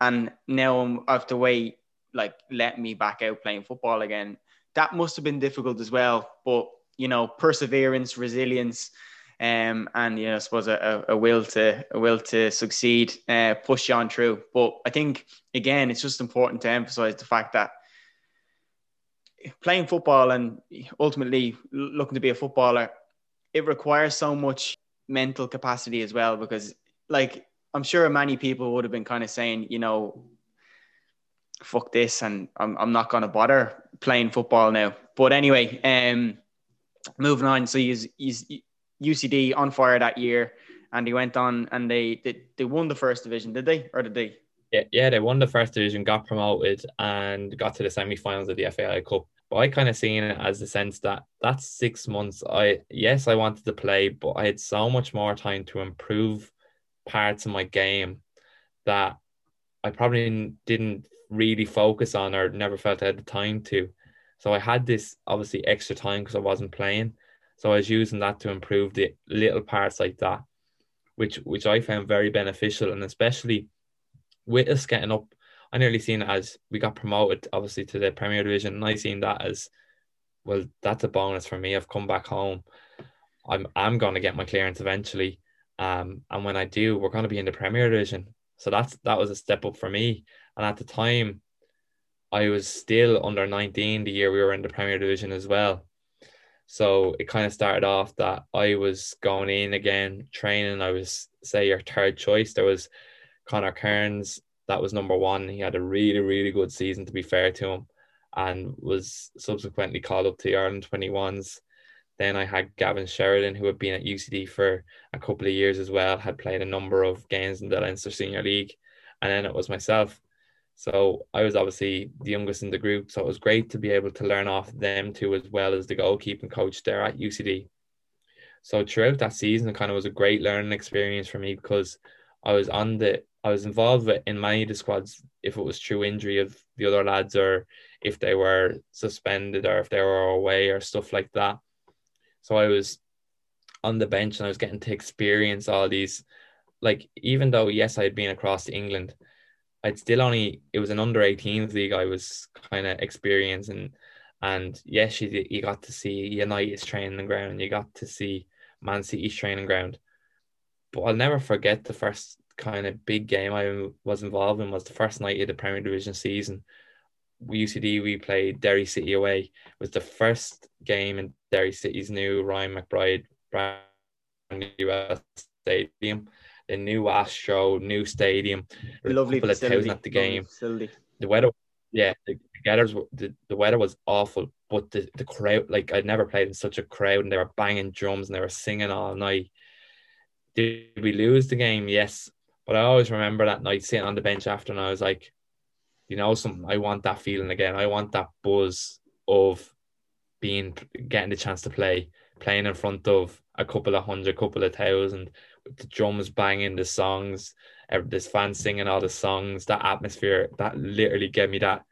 and now I'm, i have to wait like let me back out playing football again that must have been difficult as well but you know perseverance resilience um, and you know, I suppose a, a will to a will to succeed, uh, push you on through. But I think again, it's just important to emphasize the fact that playing football and ultimately looking to be a footballer, it requires so much mental capacity as well. Because, like, I'm sure many people would have been kind of saying, you know, fuck this, and I'm I'm not going to bother playing football now. But anyway, um, moving on. So he's he's UCD on fire that year, and he went on and they they, they won the first division, did they, or did they? Yeah, yeah, they won the first division, got promoted, and got to the semi-finals of the FAI Cup. But I kind of seen it as the sense that that's six months. I yes, I wanted to play, but I had so much more time to improve parts of my game that I probably didn't really focus on or never felt I had the time to. So I had this obviously extra time because I wasn't playing. So I was using that to improve the little parts like that, which which I found very beneficial, and especially with us getting up, I nearly seen it as we got promoted, obviously to the Premier Division, and I seen that as well. That's a bonus for me. I've come back home. I'm I'm going to get my clearance eventually, um, and when I do, we're going to be in the Premier Division. So that's that was a step up for me. And at the time, I was still under 19 the year we were in the Premier Division as well. So it kind of started off that I was going in again, training. I was, say, your third choice. There was Conor Kearns, that was number one. He had a really, really good season, to be fair to him, and was subsequently called up to the Ireland 21s. Then I had Gavin Sheridan, who had been at UCD for a couple of years as well, had played a number of games in the Leinster Senior League. And then it was myself. So I was obviously the youngest in the group. So it was great to be able to learn off them too, as well as the goalkeeping coach there at UCD. So throughout that season, it kind of was a great learning experience for me because I was on the I was involved with in many of the squads if it was through injury of the other lads or if they were suspended or if they were away or stuff like that. So I was on the bench and I was getting to experience all these like even though yes I had been across England I'd still only it was an under 18s league I was kind of experiencing. And yes you, you got to see United's training ground. You got to see Man City's training ground. But I'll never forget the first kind of big game I was involved in was the first night of the Premier Division season. UCD we played Derry City away. It was the first game in Derry City's new Ryan McBride brand new stadium a new Astro, new stadium, lovely couple facility, of thousand at the game. The weather, yeah, the, the, the, the weather was awful, but the, the crowd, like I'd never played in such a crowd, and they were banging drums and they were singing all night. Did we lose the game? Yes, but I always remember that night sitting on the bench after, and I was like, you know, something. I want that feeling again. I want that buzz of being getting the chance to play, playing in front of a couple of hundred, couple of thousand, the drums banging, the songs, this fan singing all the songs, that atmosphere, that literally gave me that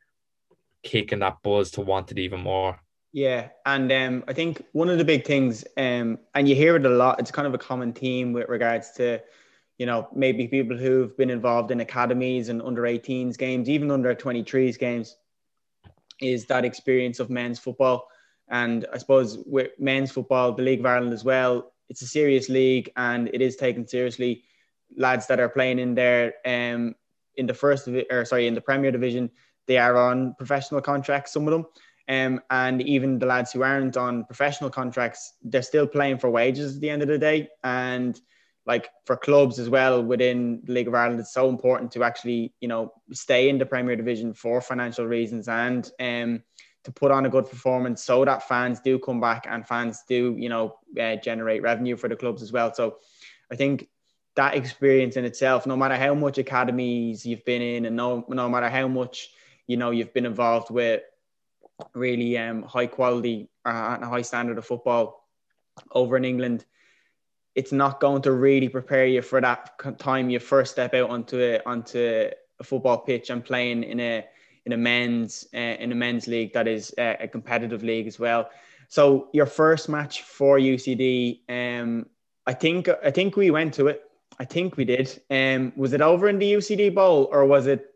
kick and that buzz to want it even more. Yeah, and um, I think one of the big things, um, and you hear it a lot, it's kind of a common theme with regards to, you know, maybe people who've been involved in academies and under 18s games, even under 23s games, is that experience of men's football. And I suppose with men's football, the League of Ireland as well, it's a serious league and it is taken seriously. Lads that are playing in there, um, in the first or sorry, in the Premier Division, they are on professional contracts. Some of them, um, and even the lads who aren't on professional contracts, they're still playing for wages at the end of the day. And like for clubs as well within the League of Ireland, it's so important to actually, you know, stay in the Premier Division for financial reasons and um, to put on a good performance so that fans do come back and fans do, you know, uh, generate revenue for the clubs as well. So I think that experience in itself, no matter how much academies you've been in and no, no matter how much, you know, you've been involved with really um, high quality uh, and a high standard of football over in England, it's not going to really prepare you for that time you first step out onto a, onto a football pitch and playing in a in a men's uh, in a men's league that is uh, a competitive league as well. So your first match for UCD, um, I think I think we went to it. I think we did. Um, was it over in the UCD Bowl or was it?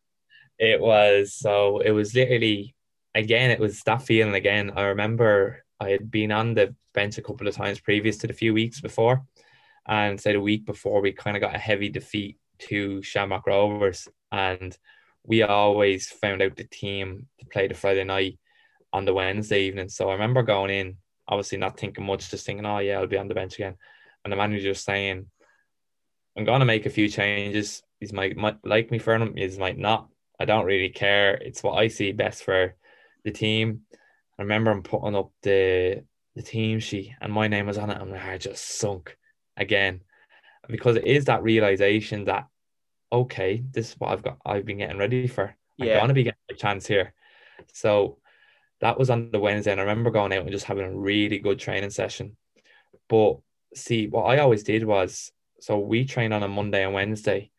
It was. So it was literally again. It was that feeling again. I remember I had been on the bench a couple of times previous to the few weeks before, and say the week before we kind of got a heavy defeat to Shamrock Rovers, and we always found out the team to play the Friday night on the Wednesday evening. So I remember going in, obviously not thinking much, just thinking, oh yeah, I'll be on the bench again, and the manager just saying, I'm gonna make a few changes. He's might, might like me for them, he might not. I don't really care. It's what I see best for the team. I remember him putting up the the team sheet and my name was on it and my heart just sunk again. Because it is that realization that okay, this is what I've got I've been getting ready for. I'm yeah. gonna be getting a chance here. So that was on the Wednesday, and I remember going out and just having a really good training session. But see, what I always did was so we trained on a Monday and Wednesday,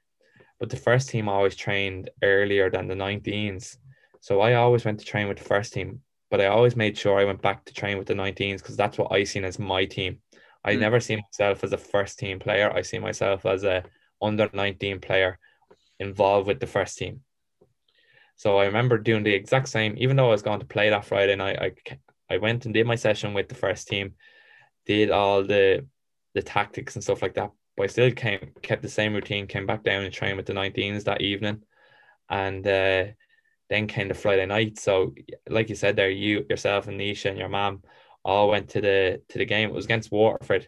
but the first team always trained earlier than the 19s. So I always went to train with the first team, but I always made sure I went back to train with the 19s because that's what I seen as my team. I mm. never see myself as a first team player. I see myself as a under 19 player involved with the first team. So I remember doing the exact same, even though I was going to play that Friday night, I, I went and did my session with the first team, did all the the tactics and stuff like that. But I still came kept the same routine, came back down and trained with the 19s that evening. And uh, then came the Friday night. So like you said there, you yourself and Nisha and your mom all went to the to the game. It was against Waterford.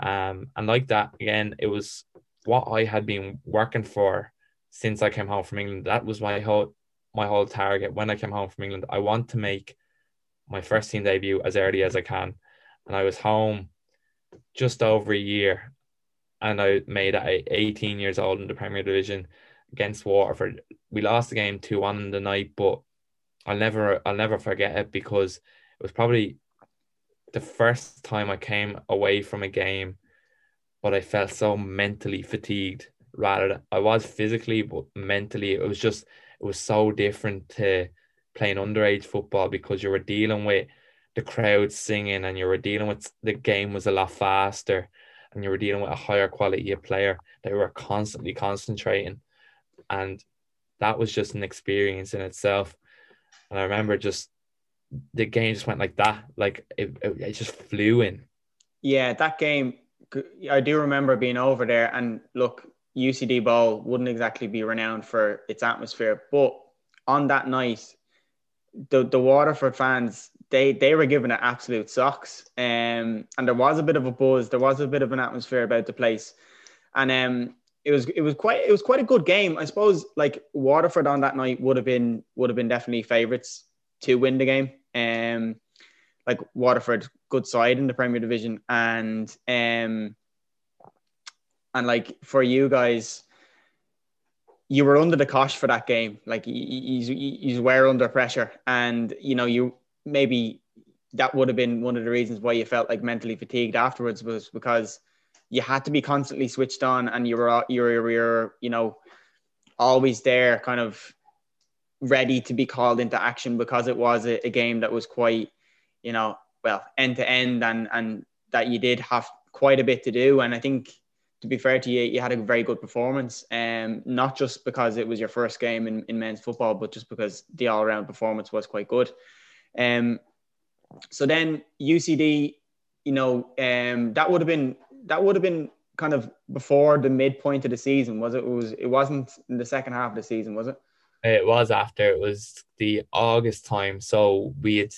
Um, and like that, again, it was what I had been working for since I came home from England. That was my whole my whole target when I came home from England. I want to make my first team debut as early as I can. And I was home just over a year and I made it 18 years old in the Premier Division against Waterford. We lost the game 2 1 in the night, but I'll never I'll never forget it because it was probably the first time I came away from a game, but I felt so mentally fatigued rather. Than I was physically, but mentally it was just it was so different to playing underage football because you were dealing with the crowd singing and you were dealing with the game was a lot faster and you were dealing with a higher quality of player. They were constantly concentrating and that was just an experience in itself. And i remember just the game just went like that like it, it, it just flew in. Yeah that game i do remember being over there and look UCD Bowl wouldn't exactly be renowned for its atmosphere, but on that night, the the Waterford fans they they were given it absolute socks, um, and there was a bit of a buzz, there was a bit of an atmosphere about the place, and um, it was it was quite it was quite a good game. I suppose like Waterford on that night would have been would have been definitely favourites to win the game. Um, like Waterford, good side in the Premier Division, and um and like for you guys, you were under the cosh for that game. Like you, you, were under pressure, and you know you maybe that would have been one of the reasons why you felt like mentally fatigued afterwards was because you had to be constantly switched on, and you were you were, you were you know always there, kind of ready to be called into action because it was a, a game that was quite you know well end to end and and that you did have quite a bit to do and i think to be fair to you, you had a very good performance. Um, not just because it was your first game in, in men's football, but just because the all around performance was quite good. Um, so then UCD, you know, um, that would have been that would have been kind of before the midpoint of the season, was it? It was it wasn't in the second half of the season, was it? It was after. It was the August time. So we had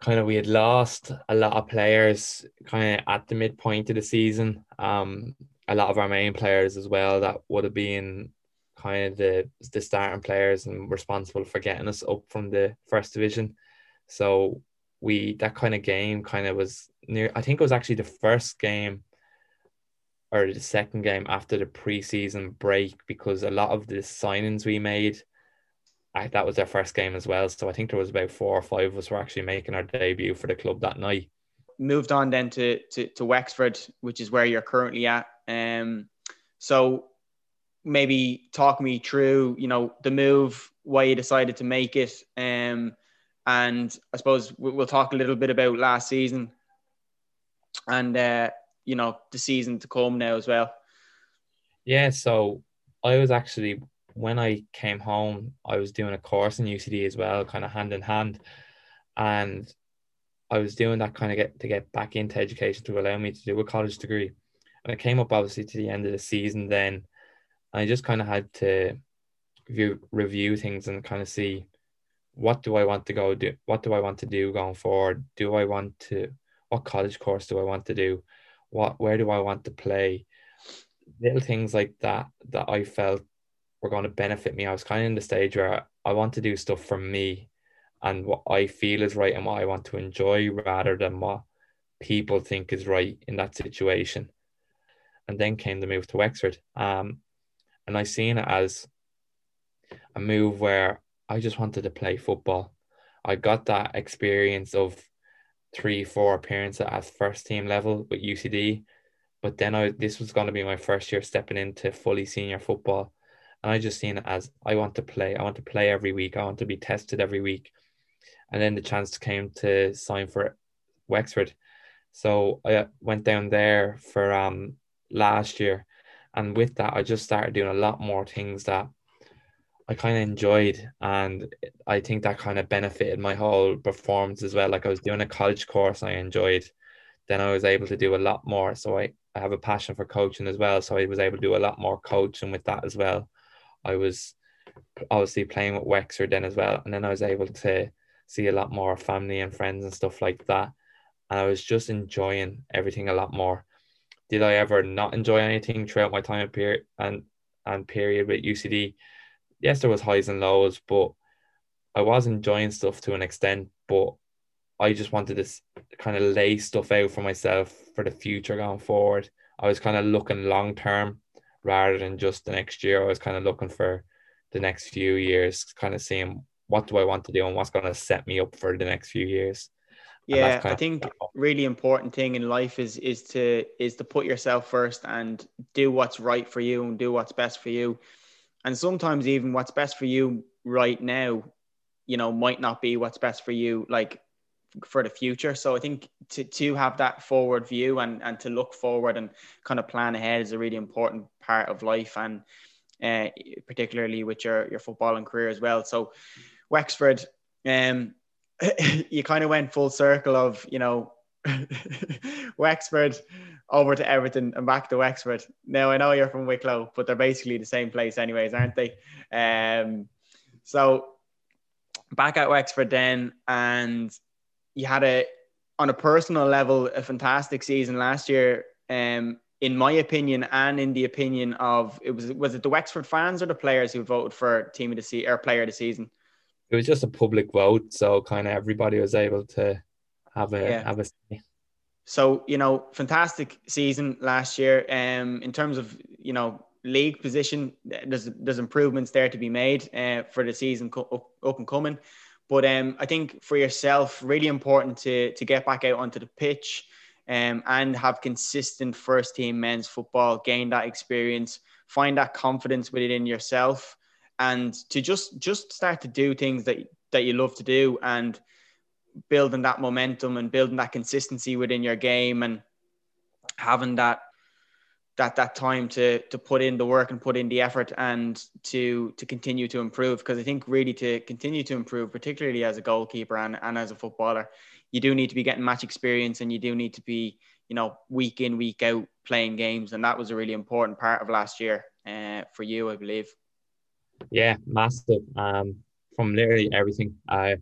kind of we had lost a lot of players kind of at the midpoint of the season. Um, a lot of our main players as well that would have been kind of the the starting players and responsible for getting us up from the first division. So we that kind of game kind of was near. I think it was actually the first game or the second game after the preseason break because a lot of the signings we made I, that was their first game as well. So I think there was about four or five of us were actually making our debut for the club that night. Moved on then to to, to Wexford, which is where you're currently at. Um, so maybe talk me through, you know, the move, why you decided to make it, um, and I suppose we'll talk a little bit about last season, and uh, you know the season to come now as well. Yeah, so I was actually when I came home, I was doing a course in UCD as well, kind of hand in hand. And I was doing that kind of get to get back into education to allow me to do a college degree. And I came up obviously to the end of the season then. I just kind of had to review, review things and kind of see what do I want to go do? What do I want to do going forward? Do I want to, what college course do I want to do? What, where do I want to play? Little things like that that I felt were going to benefit me. I was kind of in the stage where I want to do stuff for me and what I feel is right and what I want to enjoy rather than what people think is right in that situation. And then came the move to Wexford. Um, and I seen it as a move where I just wanted to play football. I got that experience of three, four appearances at first team level with UCD. But then I this was going to be my first year stepping into fully senior football. And I just seen it as I want to play. I want to play every week. I want to be tested every week and then the chance came to sign for Wexford. So I went down there for um last year, and with that, I just started doing a lot more things that I kind of enjoyed, and I think that kind of benefited my whole performance as well. Like I was doing a college course I enjoyed, then I was able to do a lot more. So I, I have a passion for coaching as well, so I was able to do a lot more coaching with that as well. I was obviously playing with Wexford then as well, and then I was able to see a lot more family and friends and stuff like that. And I was just enjoying everything a lot more. Did I ever not enjoy anything throughout my time period and and period with UCD? Yes, there was highs and lows, but I was enjoying stuff to an extent. But I just wanted to kind of lay stuff out for myself for the future going forward. I was kind of looking long term rather than just the next year. I was kind of looking for the next few years, kind of seeing what do I want to do and what's going to set me up for the next few years. Yeah, I think really important thing in life is is to is to put yourself first and do what's right for you and do what's best for you. And sometimes even what's best for you right now, you know, might not be what's best for you like for the future. So I think to to have that forward view and and to look forward and kind of plan ahead is a really important part of life and uh, particularly with your your footballing career as well. So Wexford, um, *laughs* you kind of went full circle of, you know, *laughs* Wexford over to Everton and back to Wexford. Now I know you're from Wicklow, but they're basically the same place, anyways, aren't they? Um, so back at Wexford then, and you had a on a personal level a fantastic season last year. Um, in my opinion, and in the opinion of it was was it the Wexford fans or the players who voted for team of the season or player of the season? it was just a public vote, so kind of everybody was able to have a yeah. have a say. So you know, fantastic season last year. Um, in terms of you know league position, there's there's improvements there to be made uh, for the season co- up, up and coming. But um, I think for yourself, really important to to get back out onto the pitch, um, and have consistent first team men's football, gain that experience, find that confidence within yourself, and to just just start to do things that that you love to do and building that momentum and building that consistency within your game and having that that that time to to put in the work and put in the effort and to to continue to improve because I think really to continue to improve particularly as a goalkeeper and, and as a footballer you do need to be getting match experience and you do need to be you know week in week out playing games and that was a really important part of last year uh, for you I believe yeah, massive. Um, from literally everything. Uh,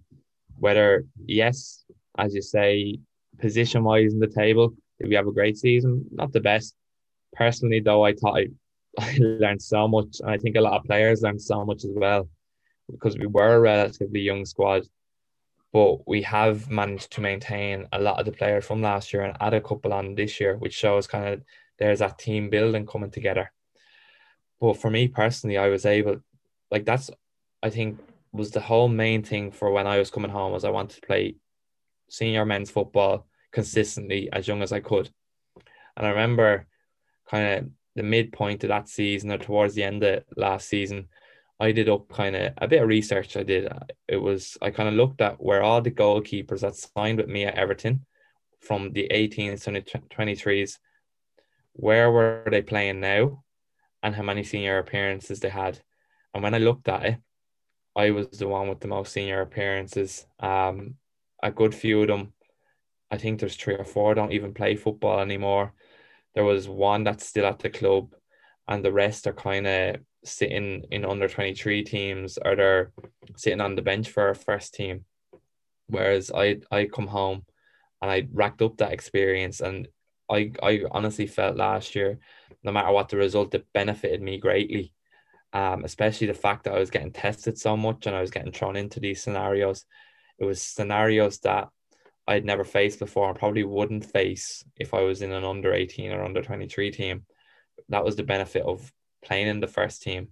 whether yes, as you say, position wise in the table, did we have a great season? Not the best. Personally, though, I thought I, *laughs* I learned so much, and I think a lot of players learned so much as well, because we were a relatively young squad, but we have managed to maintain a lot of the players from last year and add a couple on this year, which shows kind of there's that team building coming together. But for me personally, I was able like that's I think was the whole main thing for when I was coming home was I wanted to play senior men's football consistently as young as I could. And I remember kind of the midpoint of that season or towards the end of last season, I did up kind of a bit of research. I did. It was I kind of looked at where all the goalkeepers that signed with me at Everton from the 18s to 23s, where were they playing now, and how many senior appearances they had. And when I looked at it, I was the one with the most senior appearances. Um, a good few of them I think there's three or four don't even play football anymore. There was one that's still at the club, and the rest are kind of sitting in under 23 teams or they're sitting on the bench for a first team. Whereas I I come home and I racked up that experience and I I honestly felt last year, no matter what the result, it benefited me greatly. Um, especially the fact that I was getting tested so much and I was getting thrown into these scenarios. It was scenarios that I'd never faced before and probably wouldn't face if I was in an under 18 or under 23 team. That was the benefit of playing in the first team,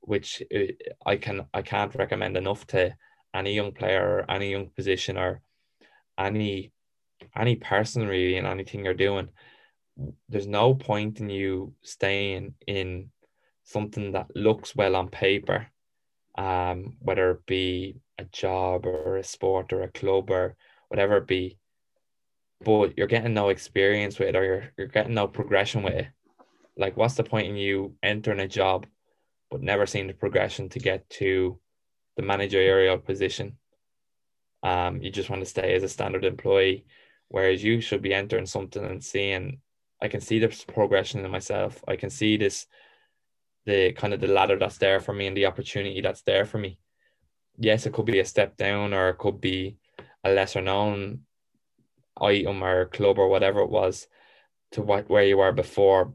which uh, I can I can't recommend enough to any young player or any young position or any any person really in anything you're doing. There's no point in you staying in something that looks well on paper, um, whether it be a job or a sport or a club or whatever it be, but you're getting no experience with it or you're, you're getting no progression with it. Like, what's the point in you entering a job but never seeing the progression to get to the managerial position? Um, you just want to stay as a standard employee, whereas you should be entering something and seeing. I can see the progression in myself. I can see this, the kind of the ladder that's there for me and the opportunity that's there for me. Yes, it could be a step down or it could be a lesser known item or club or whatever it was to what where you were before,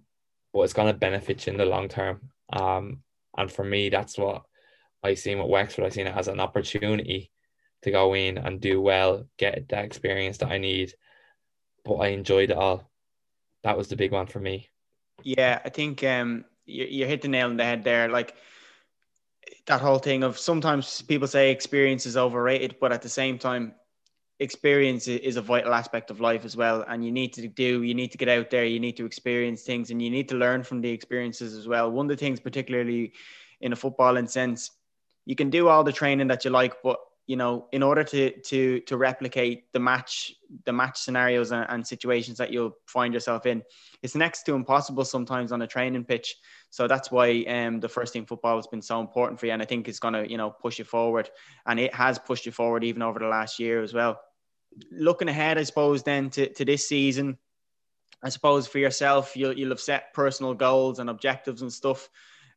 but it's going to benefit you in the long term. Um, and for me, that's what I seen with Wexford. I seen it as an opportunity to go in and do well, get that experience that I need. But I enjoyed it all. That was the big one for me. Yeah, I think um, you, you hit the nail on the head there. Like that whole thing of sometimes people say experience is overrated, but at the same time, experience is a vital aspect of life as well and you need to do you need to get out there you need to experience things and you need to learn from the experiences as well. One of the things particularly in a footballing sense you can do all the training that you like but you know in order to to to replicate the match the match scenarios and, and situations that you'll find yourself in it's next to impossible sometimes on a training pitch so that's why um, the first team football has been so important for you. And I think it's going to, you know, push you forward. And it has pushed you forward even over the last year as well. Looking ahead, I suppose, then to, to this season, I suppose for yourself, you'll, you'll have set personal goals and objectives and stuff.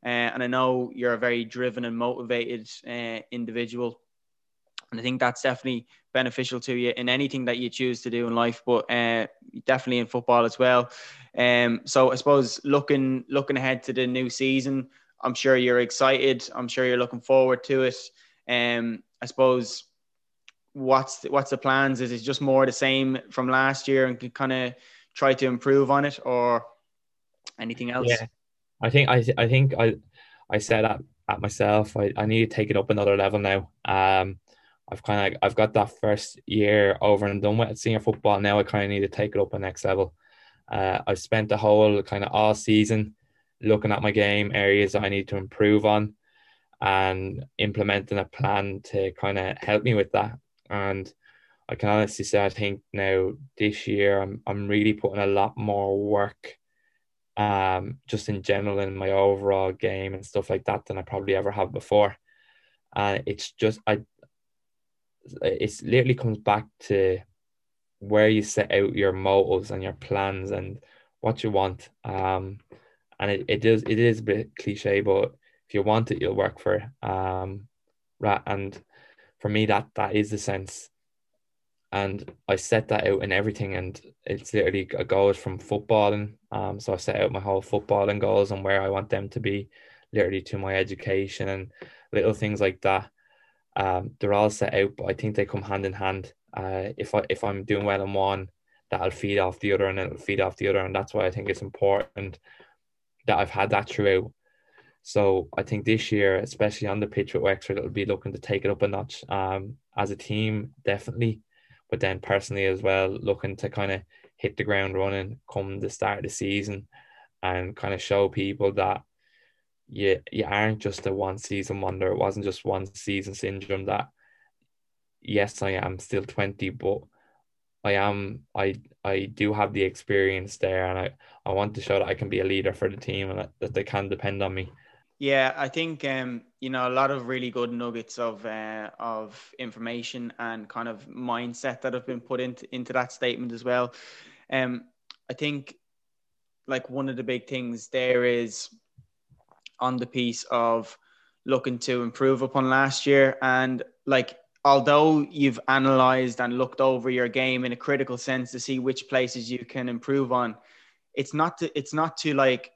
Uh, and I know you're a very driven and motivated uh, individual. And I think that's definitely beneficial to you in anything that you choose to do in life, but uh, definitely in football as well. Um, so I suppose looking looking ahead to the new season, I'm sure you're excited. I'm sure you're looking forward to it. Um, I suppose what's the, what's the plans? Is it just more the same from last year and kind of try to improve on it, or anything else? Yeah, I think I I think I I said that at myself. I, I need to take it up another level now. Um, I've kind of I've got that first year over and done with senior football. Now I kind of need to take it up a next level. Uh, I've spent the whole kind of all season looking at my game areas that I need to improve on and implementing a plan to kind of help me with that. And I can honestly say I think now this year I'm I'm really putting a lot more work um just in general in my overall game and stuff like that than I probably ever have before. And it's just I it's literally comes back to where you set out your motives and your plans and what you want. Um, and it, it is it is a bit cliche, but if you want it, you'll work for it. Um, right, and for me, that that is the sense. And I set that out in everything, and it's literally a goals from footballing. Um, so I set out my whole footballing goals and where I want them to be, literally to my education and little things like that. Um, they're all set out, but I think they come hand in hand. Uh, if I if I'm doing well in one, that'll feed off the other, and it'll feed off the other, and that's why I think it's important that I've had that throughout. So I think this year, especially on the pitch with Wexford, it'll be looking to take it up a notch. Um, as a team, definitely, but then personally as well, looking to kind of hit the ground running come the start of the season, and kind of show people that you you aren't just a one season wonder. It wasn't just one season syndrome. That yes, I am still twenty, but I am I I do have the experience there, and I I want to show that I can be a leader for the team and that they can depend on me. Yeah, I think um, you know a lot of really good nuggets of uh, of information and kind of mindset that have been put into into that statement as well. Um, I think like one of the big things there is on the piece of looking to improve upon last year. And like although you've analyzed and looked over your game in a critical sense to see which places you can improve on it's not to it's not to like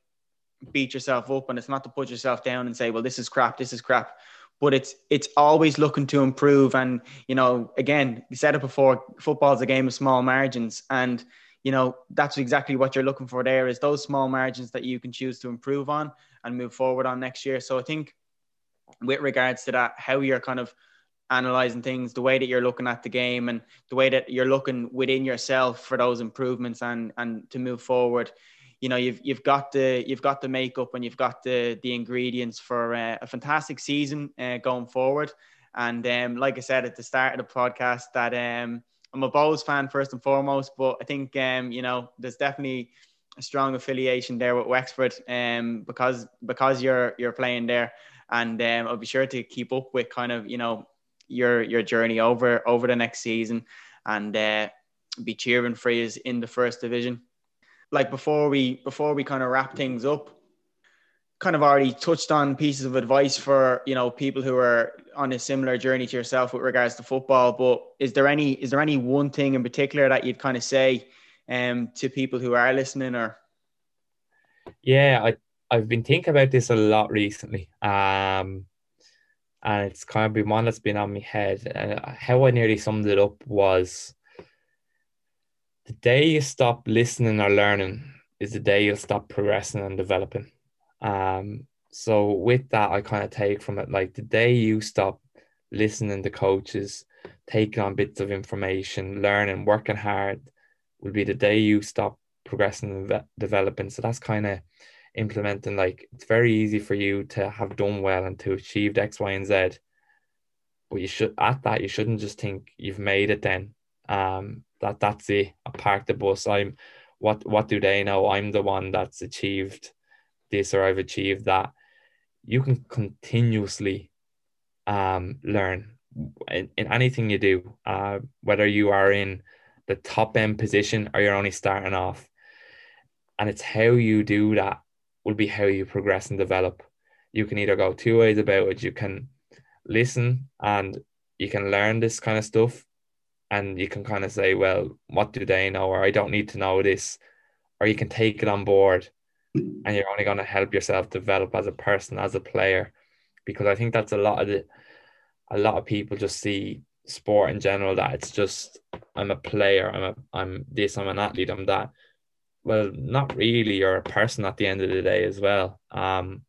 beat yourself up and it's not to put yourself down and say well this is crap this is crap. But it's it's always looking to improve. And you know again we said it before football's a game of small margins. And you know that's exactly what you're looking for there is those small margins that you can choose to improve on and move forward on next year so i think with regards to that how you're kind of analyzing things the way that you're looking at the game and the way that you're looking within yourself for those improvements and and to move forward you know you've you've got the you've got the makeup and you've got the the ingredients for uh, a fantastic season uh, going forward. And um, like I said at the start of the podcast, that um, I'm a Bohs fan first and foremost, but I think um, you know there's definitely a strong affiliation there with Wexford um, because because you're you're playing there, and um, I'll be sure to keep up with kind of you know your your journey over over the next season, and uh, be cheering for you in the first division. Like before we before we kind of wrap things up kind of already touched on pieces of advice for you know people who are on a similar journey to yourself with regards to football but is there any is there any one thing in particular that you'd kind of say um to people who are listening or yeah i i've been thinking about this a lot recently um and it's kind of been one that's been on my head uh, how i nearly summed it up was the day you stop listening or learning is the day you'll stop progressing and developing. Um, so with that, I kind of take from it like the day you stop listening to coaches, taking on bits of information, learning, working hard, will be the day you stop progressing and developing. So that's kind of implementing like it's very easy for you to have done well and to achieve X, Y, and Z. But you should at that you shouldn't just think you've made it then. Um, that that's it. I park the bus. I'm what what do they know? I'm the one that's achieved this or I've achieved that. You can continuously um, learn in, in anything you do, uh, whether you are in the top end position or you're only starting off. And it's how you do that will be how you progress and develop. You can either go two ways about it. You can listen and you can learn this kind of stuff and you can kind of say, well, what do they know? Or I don't need to know this. Or you can take it on board and you're only going to help yourself develop as a person, as a player. Because I think that's a lot of the a lot of people just see sport in general that it's just I'm a player, I'm a I'm this, I'm an athlete, I'm that. Well, not really. You're a person at the end of the day as well. Um,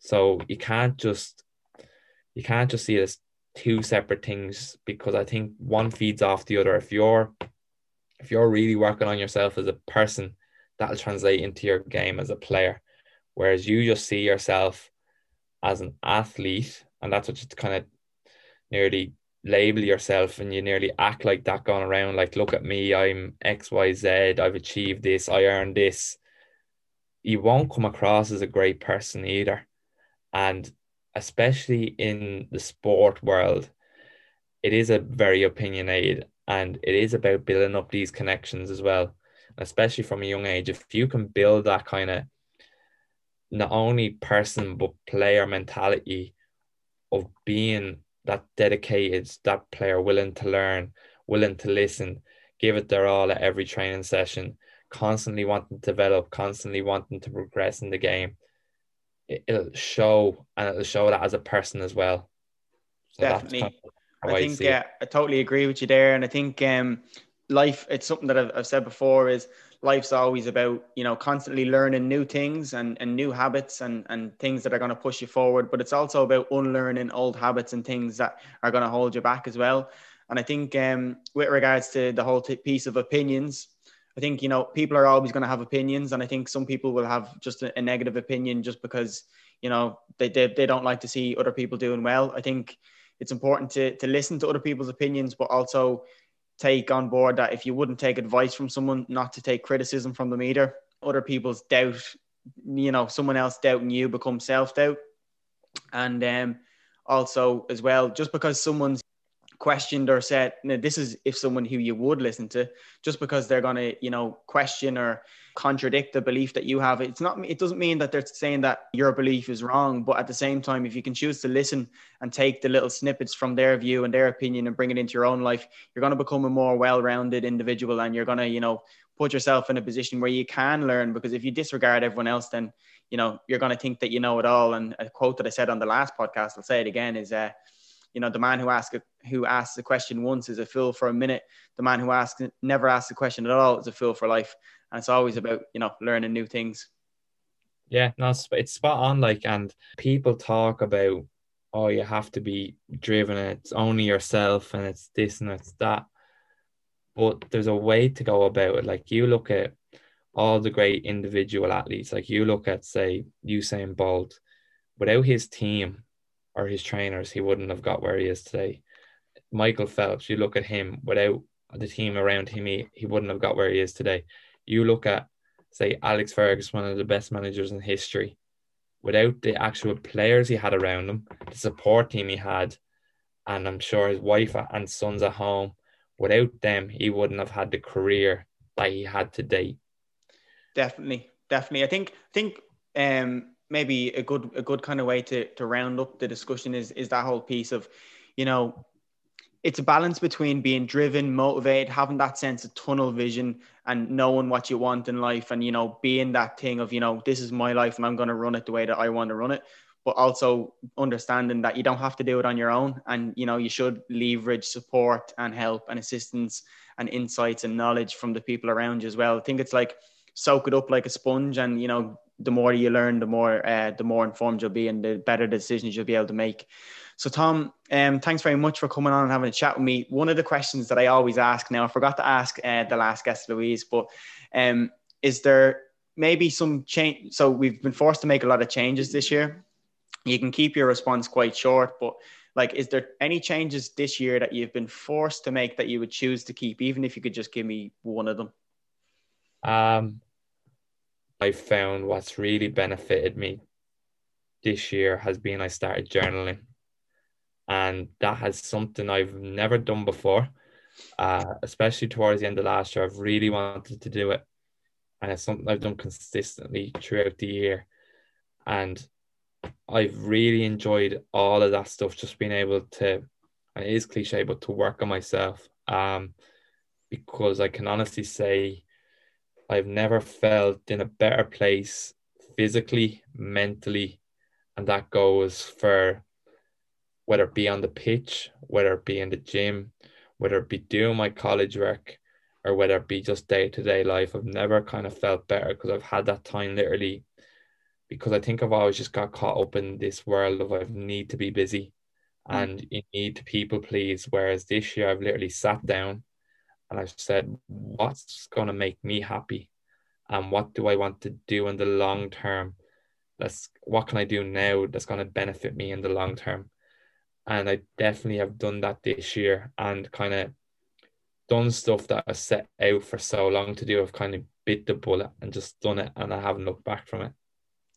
so you can't just you can't just see it as two separate things because I think one feeds off the other. If you're if you're really working on yourself as a person, that'll translate into your game as a player. Whereas you just see yourself as an athlete, and that's what you kind of nearly label yourself and you nearly act like that going around like look at me i'm xyz i've achieved this i earned this you won't come across as a great person either and especially in the sport world, it is a very opinionated and it is about building up these connections as well. Especially from a young age, if you can build that kind of not only person but player mentality of being that dedicated, that player willing to learn, willing to listen, give it their all at every training session, constantly wanting to develop, constantly wanting to progress in the game it'll show and it'll show that as a person as well. So Definitely. Kind of I think yeah, I totally agree with you there, and I think um, life. It's something that I've, I've said before is life's always about you know constantly learning new things and, and new habits and, and things that are going to push you forward but it's also about unlearning old habits and things that are going to hold you back as well and i think um, with regards to the whole t- piece of opinions I think you know people are always going to have opinions, and I think some people will have just a, a negative opinion just because you know they, they they don't like to see other people doing well. I think it's important to to listen to other people's opinions, but also take on board that if you wouldn't take advice from someone, not to take criticism from them either. Other people's doubt, you know, someone else doubting you becomes self doubt. and um, also as well, just because someone's questioned or said, this is if someone who you would listen to, just because they're going to, you know, question or contradict the belief that you have. It's not, it doesn't mean that they're saying that your belief is wrong, but at the same time, if you can choose to listen and take the little snippets from their view and their opinion and bring it into your own life, you're going to become a more well-rounded individual and you're going to, you know, put yourself in a position where you can learn because if you disregard everyone else, then, you know, you're going to think that you know it all. And a quote that I said on the last podcast, I'll say it again is, uh, you know, the man who asks who asks a question once is a fool for a minute. The man who asks never asks a question at all is a fool for life. And it's always about you know learning new things. Yeah, no, it's, it's spot on. Like, and people talk about, oh, you have to be driven. And it's only yourself, and it's this and it's that. But there's a way to go about it. Like you look at all the great individual athletes. Like you look at, say, Usain Bolt. Without his team, or his trainers, he wouldn't have got where he is today. Michael Phelps, you look at him without the team around him, he, he wouldn't have got where he is today. You look at, say, Alex Ferguson, one of the best managers in history, without the actual players he had around him, the support team he had, and I'm sure his wife and sons at home, without them, he wouldn't have had the career that he had today. Definitely, definitely. I think, I think, um, maybe a good a good kind of way to to round up the discussion is is that whole piece of you know it's a balance between being driven motivated having that sense of tunnel vision and knowing what you want in life and you know being that thing of you know this is my life and i'm going to run it the way that i want to run it but also understanding that you don't have to do it on your own and you know you should leverage support and help and assistance and insights and knowledge from the people around you as well i think it's like soak it up like a sponge and you know the more you learn, the more uh, the more informed you'll be, and the better decisions you'll be able to make. So, Tom, um, thanks very much for coming on and having a chat with me. One of the questions that I always ask now, I forgot to ask uh, the last guest, Louise, but um, is there maybe some change? So, we've been forced to make a lot of changes this year. You can keep your response quite short, but like, is there any changes this year that you've been forced to make that you would choose to keep, even if you could just give me one of them? Um, I found what's really benefited me this year has been I started journaling. And that has something I've never done before, uh, especially towards the end of last year. I've really wanted to do it. And it's something I've done consistently throughout the year. And I've really enjoyed all of that stuff, just being able to, and it is cliche, but to work on myself. Um, because I can honestly say I've never felt in a better place physically, mentally, and that goes for whether it be on the pitch, whether it be in the gym, whether it be doing my college work, or whether it be just day to day life. I've never kind of felt better because I've had that time literally because I think I've always just got caught up in this world of I need to be busy mm. and you need to people please. Whereas this year I've literally sat down and I've said, what's going to make me happy? And what do I want to do in the long term? That's what can I do now that's going to benefit me in the long term? And I definitely have done that this year and kind of done stuff that I set out for so long to do. I've kind of bit the bullet and just done it and I haven't looked back from it.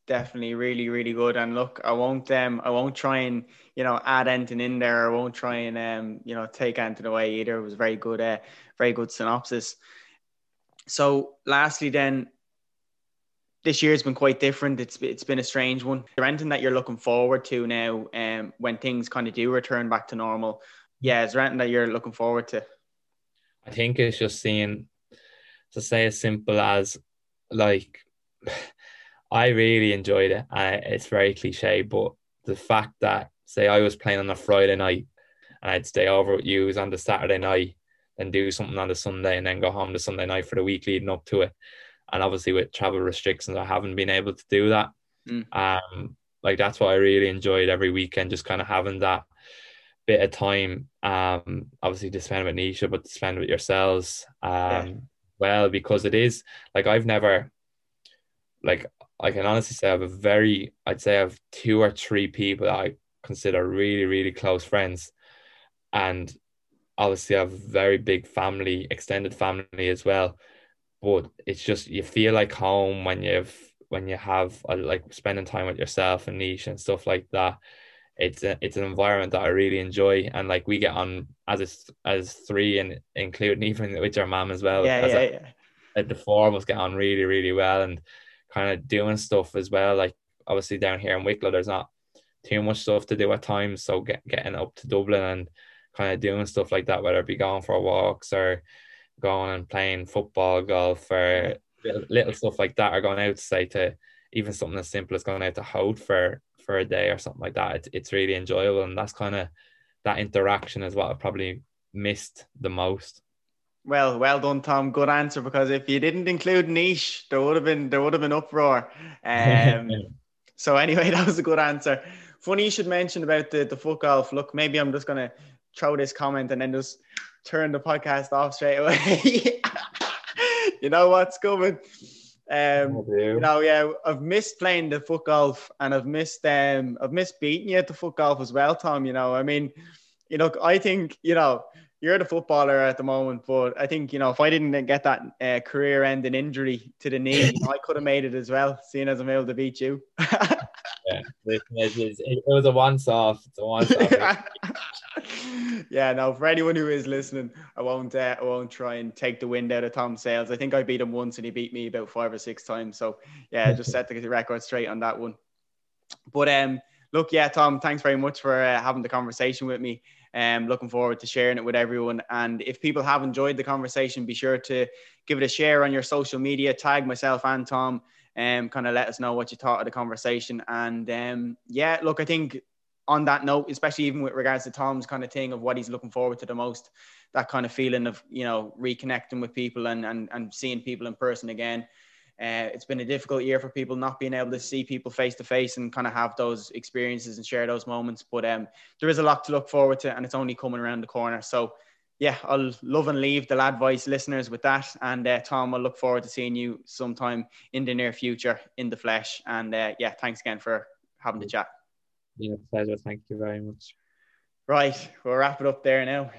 Definitely really really good. And look i won't um i won't try and you know add anything in there. I won't try and um you know take anything away either. It was very good uh very good synopsis. So lastly then this year's been quite different it's it's been a strange one is there anything that you're looking forward to now um when things kind of do return back to normal yeah is there anything that you're looking forward to i think it's just seeing to say as simple as like *laughs* I really enjoyed it. Uh, it's very cliche, but the fact that say I was playing on a Friday night and I'd stay over with you on the Saturday night and do something on the Sunday and then go home the Sunday night for the week leading up to it. And obviously with travel restrictions, I haven't been able to do that. Mm. Um, like that's what I really enjoyed every weekend, just kind of having that bit of time. Um, obviously to spend with Nisha, but to spend with yourselves. Um, yeah. well, because it is like I've never like I can honestly say I have a very, I'd say I have two or three people that I consider really, really close friends. And obviously I have a very big family, extended family as well. But it's just, you feel like home when you've when you have uh, like spending time with yourself and niche and stuff like that. It's a, it's an environment that I really enjoy. And like we get on as a, as three and including *laughs* even with your mom as well yeah, yeah, a, yeah. The four of us get on really really well and kind of doing stuff as well. Like obviously down here in Wicklow there's not too much stuff to do at times. So get, getting up to Dublin and kind of doing stuff like that whether it be going for walks or going and playing football golf or little, stuff like that or going out to say to even something as simple as going out to Howth for for a day or something like that. It's, it's really enjoyable, and that's kind of that interaction is what I probably missed the most. Well, well done, Tom. Good answer. Because if you didn't include niche, there would have been there would have been uproar. Um, *laughs* so anyway, *laughs* that was a good answer. Funny you should mention about the the foot golf. Look, maybe I'm just gonna throw this comment and then just turn the podcast off straight away. *laughs* you know what's coming. Um, you know, yeah, I've missed playing the foot golf, and I've missed um, I've missed beating you at the foot golf as well, Tom. You know, I mean, you know, I think you know you're the footballer at the moment, but I think you know if I didn't get that uh, career-ending injury to the knee, you know, I could have made it as well, seeing as I'm able to beat you. *laughs* yeah, it, was a once-off. It's a once-off. *laughs* yeah, now For anyone who is listening, I won't. Uh, I won't try and take the wind out of Tom's sails. I think I beat him once, and he beat me about five or six times. So yeah, *laughs* just set the record straight on that one. But um, look, yeah, Tom, thanks very much for uh, having the conversation with me. Um, looking forward to sharing it with everyone. And if people have enjoyed the conversation, be sure to give it a share on your social media. Tag myself and Tom. Um, kind of let us know what you thought of the conversation. And um, yeah, look, I think on that note, especially even with regards to Tom's kind of thing of what he's looking forward to the most, that kind of feeling of you know reconnecting with people and and, and seeing people in person again. Uh, it's been a difficult year for people not being able to see people face to face and kind of have those experiences and share those moments. But um, there is a lot to look forward to, and it's only coming around the corner. So yeah, I'll love and leave the Lad Voice listeners with that. And uh, Tom, I'll look forward to seeing you sometime in the near future in the flesh. And uh, yeah, thanks again for having the chat. Yeah, pleasure. Thank you very much. Right, we'll wrap it up there now.